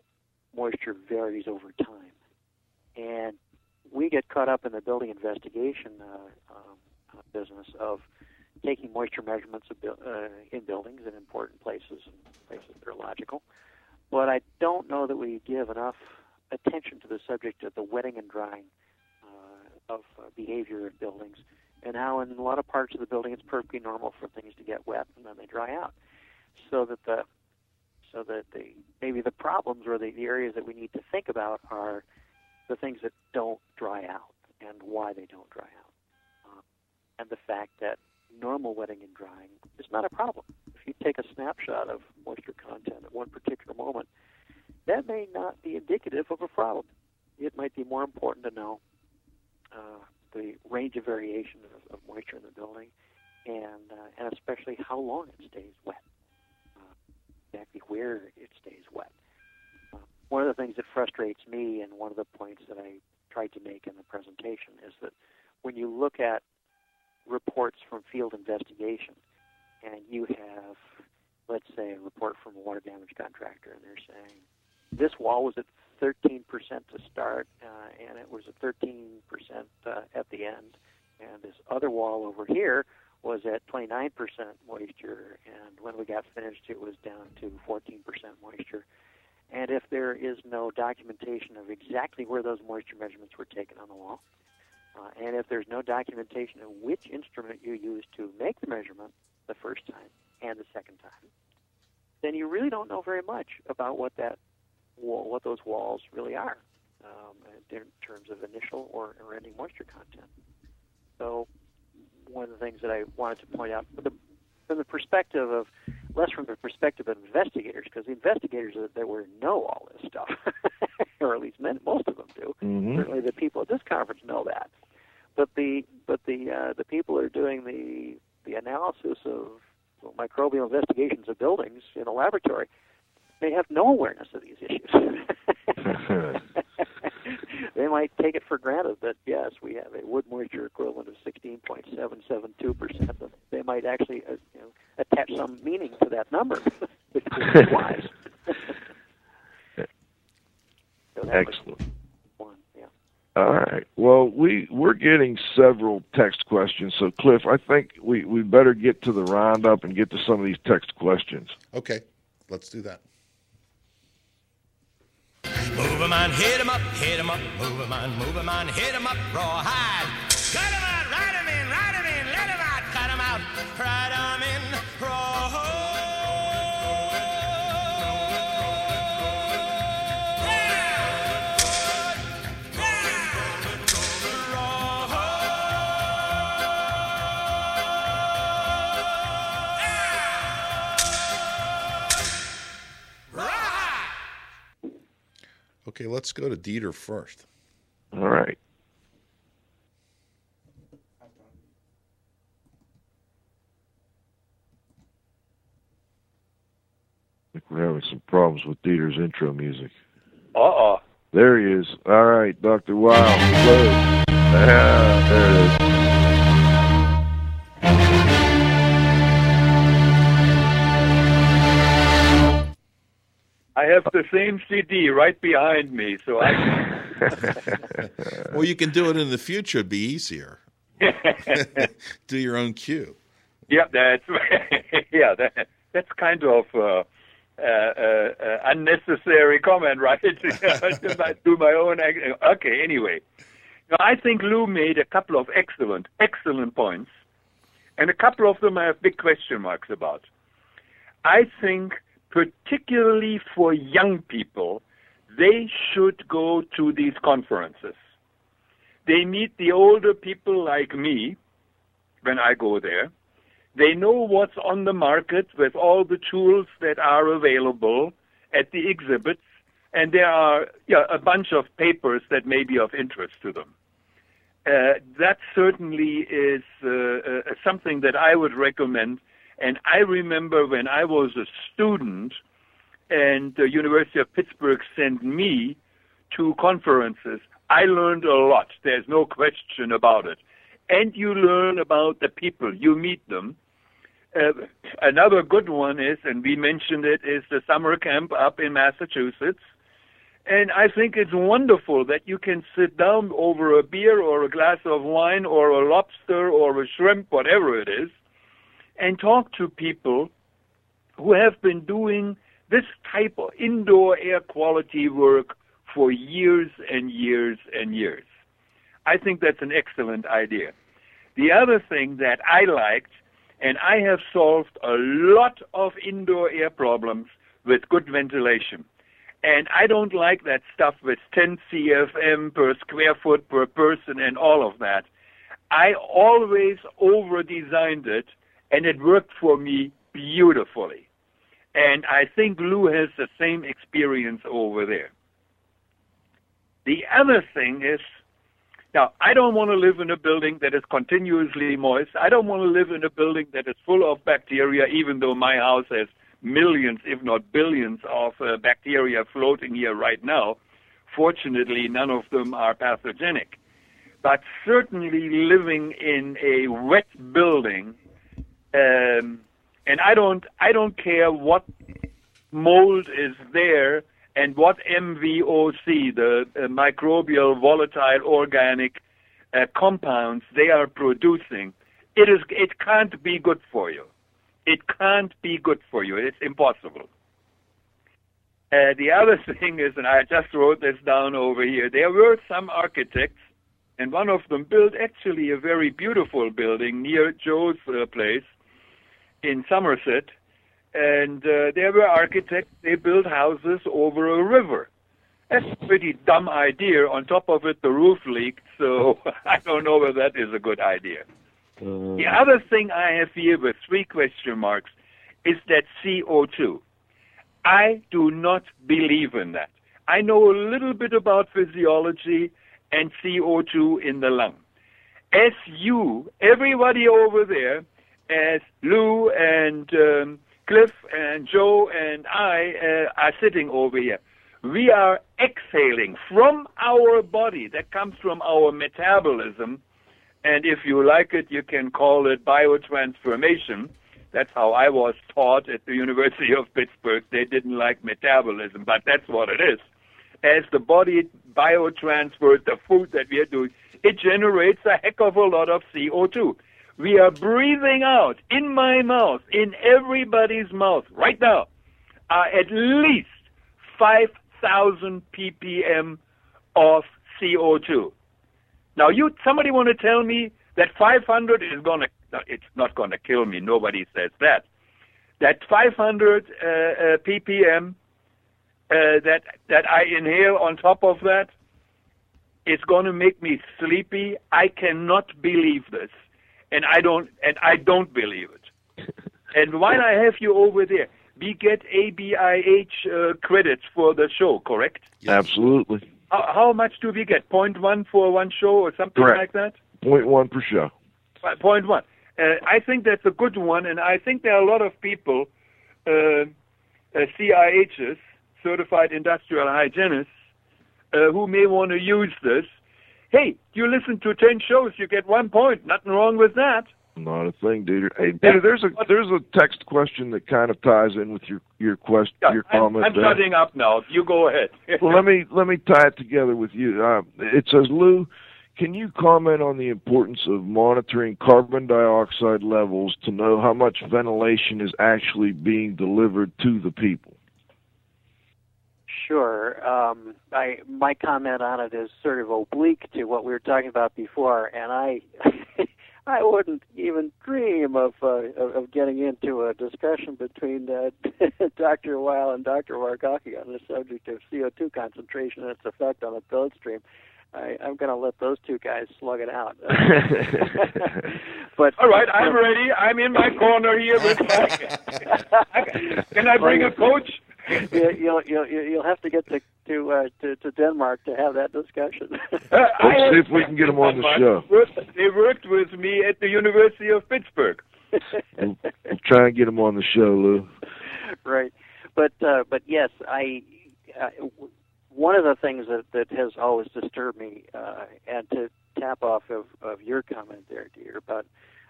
moisture varies over time. And we get caught up in the building investigation uh, um, uh, business of taking moisture measurements uh, in buildings in important places and places that are logical. But I don't know that we give enough attention to the subject of the wetting and drying uh, of uh, behavior in buildings and how in a lot of parts of the building it's perfectly normal for things to get wet and then they dry out. So that the so that the maybe the problems or the, the areas that we need to think about are the things that don't dry out and why they don't dry out, um, and the fact that normal wetting and drying is not a problem. If you take a snapshot of moisture content at one particular moment, that may not be indicative of a problem. It might be more important to know uh, the range of variation of, of moisture in the building, and uh, and especially how long it stays wet, uh, exactly where it stays wet. Uh, one of the things that frustrates me, and one of the points that I tried to make in the presentation, is that when you look at reports from field investigation, and you have, let's say, a report from a water damage contractor, and they're saying this wall was at 13% to start, uh, and it was at 13% uh, at the end. And this other wall over here was at 29% moisture, and when we got finished, it was down to 14% moisture. And if there is no documentation of exactly where those moisture measurements were taken on the wall, uh, and if there's no documentation of which instrument you used to make the measurement the first time and the second time, then you really don't know very much about what that wall, what those walls really are um, in terms of initial or, or ending moisture content. So one of the things that I wanted to point out from the, from the perspective of less from the perspective of investigators, because the investigators that, that were know all this stuff, or at least men, most of them do. Mm-hmm. Certainly, the people at this conference know that. But the but the uh, the people who are doing the the analysis of microbial investigations of buildings in a laboratory they have no awareness of these issues. they might take it for granted that yes, we have a wood moisture equivalent of 16.772 percent. They might actually uh, you know, attach some meaning to that number, which is wise. so that Excellent. One, yeah. All right. Well, we we're getting several text questions, so Cliff, I think we we better get to the roundup and get to some of these text questions. Okay, let's do that. Move 'em on, hit 'em up, hit 'em up, move 'em on, move 'em on, hit 'em up, rawhide. Cut 'em out, ride 'em in, ride 'em in, let 'em out, cut 'em out, ride 'em Okay, let's go to Dieter first. All right. I think we're having some problems with Dieter's intro music. Uh-oh. There he is. All right, Dr. Wild. Hello. Ah, there it is. I have the same CD right behind me, so I Well, you can do it in the future. It'd be easier. do your own cue. Yeah, that's yeah, that that's kind of uh, uh, uh, uh, unnecessary comment, right? to do my own. Okay, anyway, now, I think Lew made a couple of excellent, excellent points, and a couple of them I have big question marks about. I think, particularly for young people, they should go to these conferences. They meet the older people like me when I go there. They know what's on the market with all the tools that are available at the exhibits, and there are yeah, a bunch of papers that may be of interest to them. Uh, that certainly is uh, uh, something that I would recommend. And I remember when I was a student, and the University of Pittsburgh sent me to conferences. I learned a lot. There's no question about it. And you learn about the people. You meet them. Uh, another good one is, and we mentioned it, is the summer camp up in Massachusetts. And I think it's wonderful that you can sit down over a beer or a glass of wine or a lobster or a shrimp, whatever it is, and talk to people who have been doing this type of indoor air quality work for years and years and years. I think that's an excellent idea. The other thing that I liked, and I have solved a lot of indoor air problems with good ventilation. And I don't like that stuff with 10 CFM per square foot per person and all of that. I always over designed it, and it worked for me beautifully. And I think Lew has the same experience over there. The other thing is now, I don't want to live in a building that is continuously moist. I don't want to live in a building that is full of bacteria, even though my house has millions, if not billions, of uh, bacteria floating here right now. Fortunately, none of them are pathogenic. But certainly living in a wet building, um, and I don't, I don't care what mold is there and what MVOC, the uh, microbial volatile organic uh, compounds they are producing, it is it can't be good for you. It can't be good for you. It's impossible. Uh, the other thing is, and I just wrote this down over here, there were some architects, and one of them built actually a very beautiful building near Joe's uh, place in Somerset, and uh, there were architects, they built houses over a river. That's a pretty dumb idea. On top of it, the roof leaked, so I don't know whether that is a good idea. The other thing I have here with three question marks is that CO2. I do not believe in that. I know a little bit about physiology and CO2 in the lung. As you, everybody over there, as Lew and um, Cliff and Joe and I uh, are sitting over here, we are exhaling from our body that comes from our metabolism. And if you like it, you can call it biotransformation. That's how I was taught at the University of Pittsburgh. They didn't like metabolism, but that's what it is. As the body biotransfers the food that we are doing, it generates a heck of a lot of CO2. We are breathing out in my mouth, in everybody's mouth right now, uh, at least 5,000 ppm of CO2. Now, you somebody want to tell me that 500 is going to it's not going to kill me. Nobody says that. That 500 uh, uh, ppm uh, that that I inhale on top of that is going to make me sleepy. I cannot believe this, and I don't and I don't believe it. and while I have you over there, we get ABIH uh, credits for the show, correct? Yes. Absolutely. How, how much do we get? Point one for one show or something Correct. like that? Point one per show. Uh, Point one. Uh, I think that's a good one, and I think there are a lot of people, uh, uh, CIHs, certified industrial hygienists, uh, who may want to use this. Hey, you listen to ten shows, you get one point. Nothing wrong with that. Not a thing, Dieter. Hey, Dieter, there's a there's a text question that kind of ties in with your your question Yeah, your I'm, comment I'm shutting up now. You go ahead. well, let me let me tie it together with you. Uh, it says, Lew, can you comment on the importance of monitoring carbon dioxide levels to know how much ventilation is actually being delivered to the people? Sure. Um, I my comment on it is sort of oblique to what we were talking about before, and I I wouldn't even dream of uh, of of getting into a discussion between uh, Dr. Weil and Dr. Wargocki on the subject of CO2 concentration and its effect on the bloodstream. I, I'm going to let those two guys slug it out. but All right, I'm ready. I'm in my corner here with my. Can I bring a coach? you, you'll, you'll you'll have to get to to uh, to, to Denmark to have that discussion. Uh, Let's see if we can get 'em on the show. They worked with me at the University of Pittsburgh. We'll, we'll try and get them on the show, Lew. right, but uh, but yes, I. Uh, one of the things that, that has always disturbed me, uh, and to tap off of, of your comment there, dear, about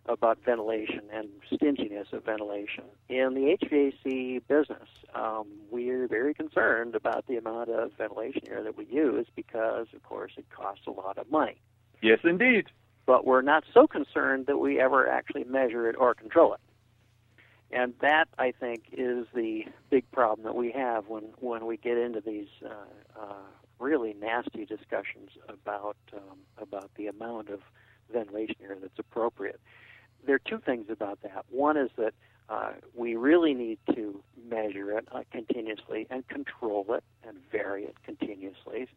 about ventilation and stinginess of ventilation in the HVAC business, um, we're very concerned about the amount of ventilation air that we use because, of course, it costs a lot of money. Yes, indeed. But we're not so concerned that we ever actually measure it or control it. And that, I think, is the big problem that we have when, when we get into these uh, uh, really nasty discussions about um, about the amount of ventilation air that's appropriate. There are two things about that. One is that uh, we really need to measure it uh, continuously and control it and vary it continuously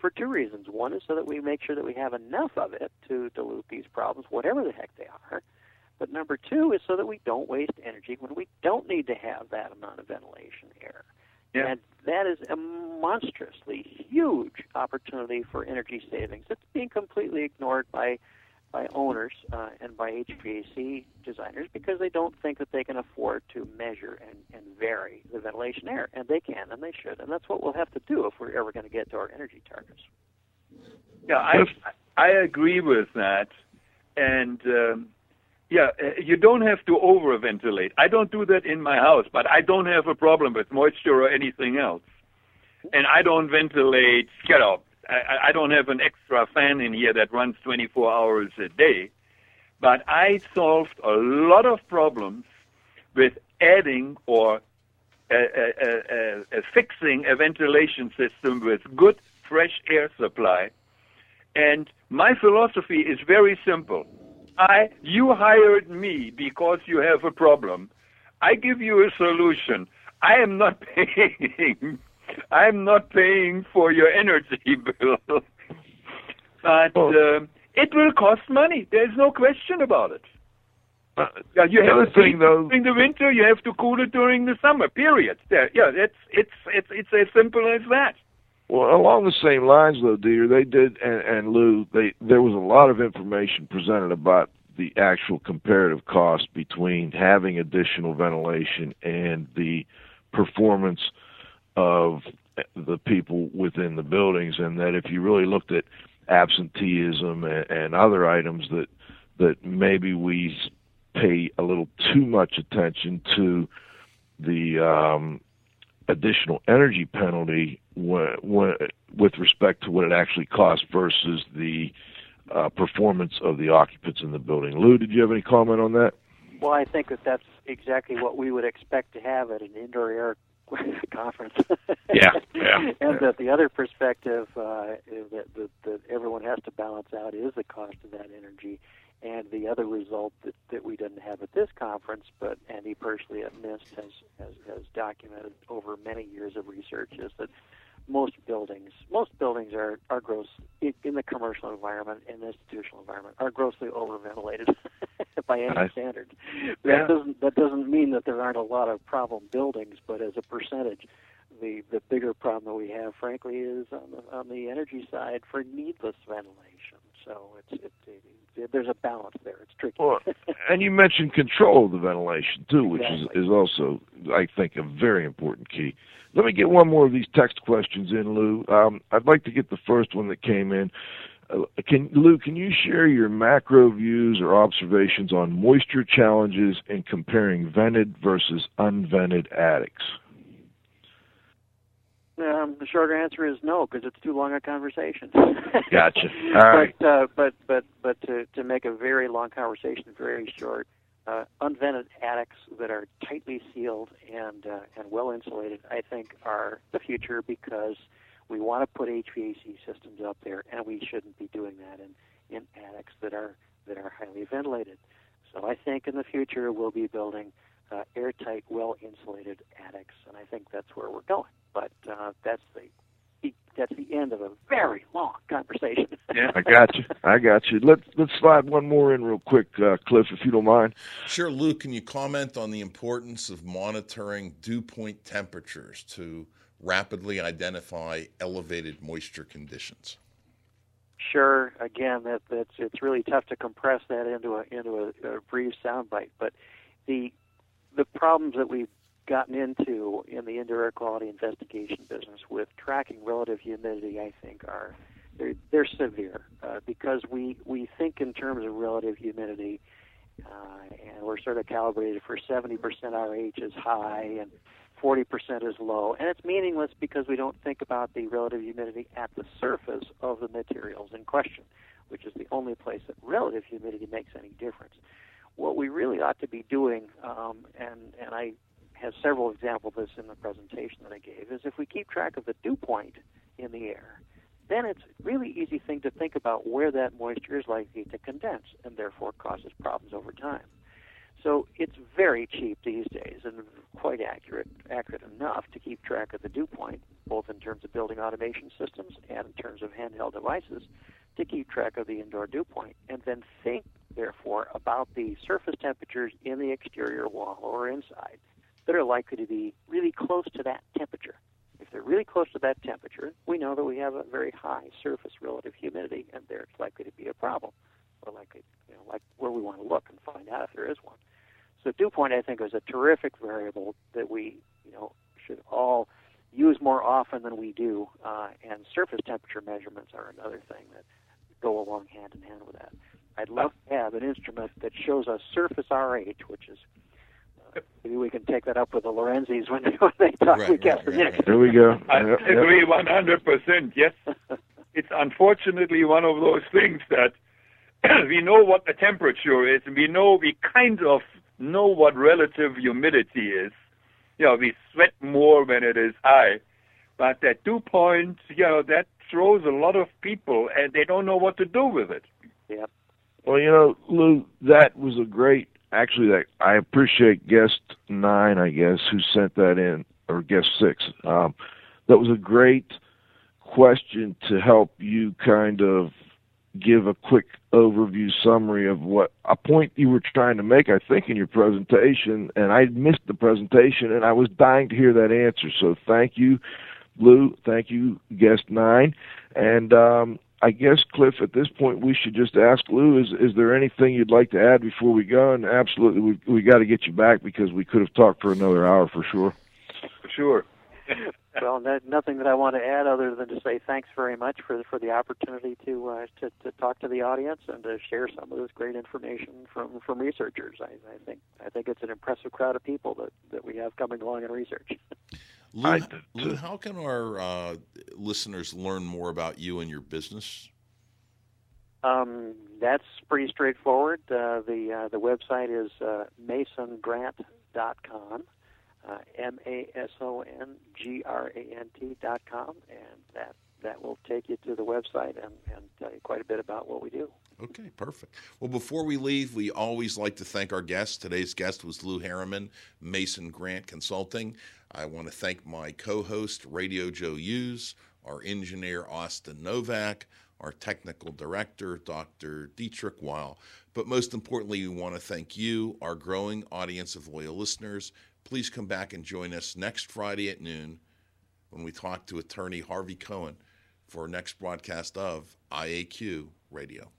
for two reasons. One is so that we make sure that we have enough of it to dilute these problems, whatever the heck they are. But number two is so that we don't waste energy when we don't need to have that amount of ventilation air. Yeah. And that is a monstrously huge opportunity for energy savings. It's being completely ignored by by owners uh, and by HVAC designers because they don't think that they can afford to measure and, and vary the ventilation air, and they can and they should, and that's what we'll have to do if we're ever going to get to our energy targets. Yeah, I I agree with that, and um, yeah, uh, you don't have to overventilate. I don't do that in my house, but I don't have a problem with moisture or anything else, and I don't ventilate. You know, I, I don't have an extra fan in here that runs 24 hours a day, but I solved a lot of problems with adding or uh, uh, uh, fixing a ventilation system with good fresh air supply. And my philosophy is very simple. I, you hired me because you have a problem. I give you a solution. I am not paying. I'm not paying for your energy bill, but uh, it will cost money. There's no question about it. Uh, Yeah, you have to thing, though- during the winter. You have to cool it during the summer. Period. There, yeah, it's it's it's it's as simple as that. Well, along the same lines, though, dear, they did, and, and Lew, they there was a lot of information presented about the actual comparative cost between having additional ventilation and the performance of the people within the buildings, and that if you really looked at absenteeism and, and other items that that maybe we pay a little too much attention to the um, additional energy penalty when, when, with respect to what it actually costs versus the uh, performance of the occupants in the building. Lew, did you have any comment on that? Well, I think that that's exactly what we would expect to have at an indoor air conference. Yeah, yeah. and that the other perspective uh, that, that, that everyone has to balance out is the cost of that energy. And the other result that, that we didn't have at this conference, but Andy Persily at NIST has, has, has documented over many years of research, is that most buildings, most buildings are, are gross in, in the commercial environment and the institutional environment are grossly overventilated by any I- standard. That doesn't that doesn't mean that there aren't a lot of problem buildings, but as a percentage, the the bigger problem that we have, frankly, is on the on the energy side for needless ventilation. So it's it, it, there's a balance there. It's tricky. Well, and you mentioned control of the ventilation too, which Exactly. is is also, I think, a very important key. Let me get one more of these text questions in, Lew. Um, I'd like to get the first one that came in. Uh, can Lew, can you share your macro views or observations on moisture challenges in comparing vented versus unvented attics? Um, the shorter answer is no, because it's too long a conversation. Gotcha. All right. But uh, but but but to to make a very long conversation very short, uh, unvented attics that are tightly sealed and uh, and well insulated, I think, are the future because we want to put HVAC systems up there, and we shouldn't be doing that in in attics that are that are highly ventilated. So I think in the future we'll be building uh, airtight, well insulated attics, and I think that's where we're going. But uh, that's the that's the end of a very long conversation. yeah, I got you. I got you. Let's let's slide one more in real quick, uh, Cliff, if you don't mind. Sure, Luke, can you comment on the importance of monitoring dew point temperatures to rapidly identify elevated moisture conditions? Sure. Again, that that's it's really tough to compress that into a into a, a brief soundbite. But the the problems that we've gotten into in the indoor air quality investigation business with tracking relative humidity, I think, are they're, they're severe uh, because we we think in terms of relative humidity, uh, and we're sort of calibrated for 70% RH is high and 40% is low, and it's meaningless because we don't think about the relative humidity at the surface of the materials in question, which is the only place that relative humidity makes any difference. What we really ought to be doing, um, and and I have several examples of this in the presentation that I gave, is if we keep track of the dew point in the air, then it's a really easy thing to think about where that moisture is likely to condense and therefore causes problems over time. So it's very cheap these days and quite accurate, accurate enough to keep track of the dew point, both in terms of building automation systems and in terms of handheld devices, to keep track of the indoor dew point, and then think, therefore, about the surface temperatures in the exterior wall or inside that are likely to be really close to that temperature. If they're really close to that temperature, we know that we have a very high surface relative humidity, and there's likely to be a problem, or likely, you know, like where we want to look and find out if there is one. So dew point, I think, is a terrific variable that we, you know, should all use more often than we do. Uh, and surface temperature measurements are another thing that go along hand in hand with that. I'd love to have an instrument that shows us surface RH, which is maybe we can take that up with the Lorenzis when they, when they talk Right, week right, after right, next. There we go. I Yep, yep. agree 100%. Yes. It's unfortunately one of those things that we know what the temperature is, and we know we kind of know what relative humidity is. You know, we sweat more when it is high. But that dew point, you know, that throws a lot of people, and they don't know what to do with it. Yeah. Well, you know, Lew, that was a great. Actually, I appreciate guest nine, I guess, who sent that in, or guest six. Um, that was a great question to help you kind of give a quick overview summary of what a point you were trying to make, I think, in your presentation. And I missed the presentation, and I was dying to hear that answer. So thank you, Lew. Thank you, guest nine. And um, I guess, Cliff, at this point, we should just ask Lew: Is is there anything you'd like to add before we go? And absolutely, we we got to get you back because we could have talked for another hour for sure. For sure. well, no, nothing that I want to add other than to say thanks very much for for the opportunity to uh, to, to talk to the audience and to share some of this great information from from researchers. I, I think I think it's an impressive crowd of people that that we have coming along in research. Lew, Lew how can our uh, listeners learn more about you and your business? Um, that's pretty straightforward. Uh, the uh, the website is uh, masongrant.com, uh, M A S O N G R A N T dot com, and that that will take you to the website and, and tell you quite a bit about what we do. Okay, perfect. Well, before we leave, we always like to thank our guests. Today's guest was Lew Harriman, Mason Grant Consulting. I want to thank my co host, Radio Joe Hughes, our engineer, Austin Novak, our technical director, Dr. Dietrich Weil. But most importantly, we want to thank you, our growing audience of loyal listeners. Please come back and join us next Friday at noon when we talk to attorney Harvey Cohen for our next broadcast of IAQ Radio.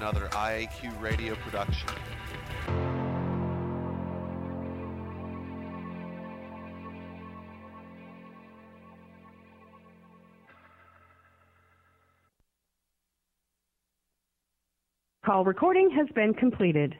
Another IAQ radio production. Call recording has been completed.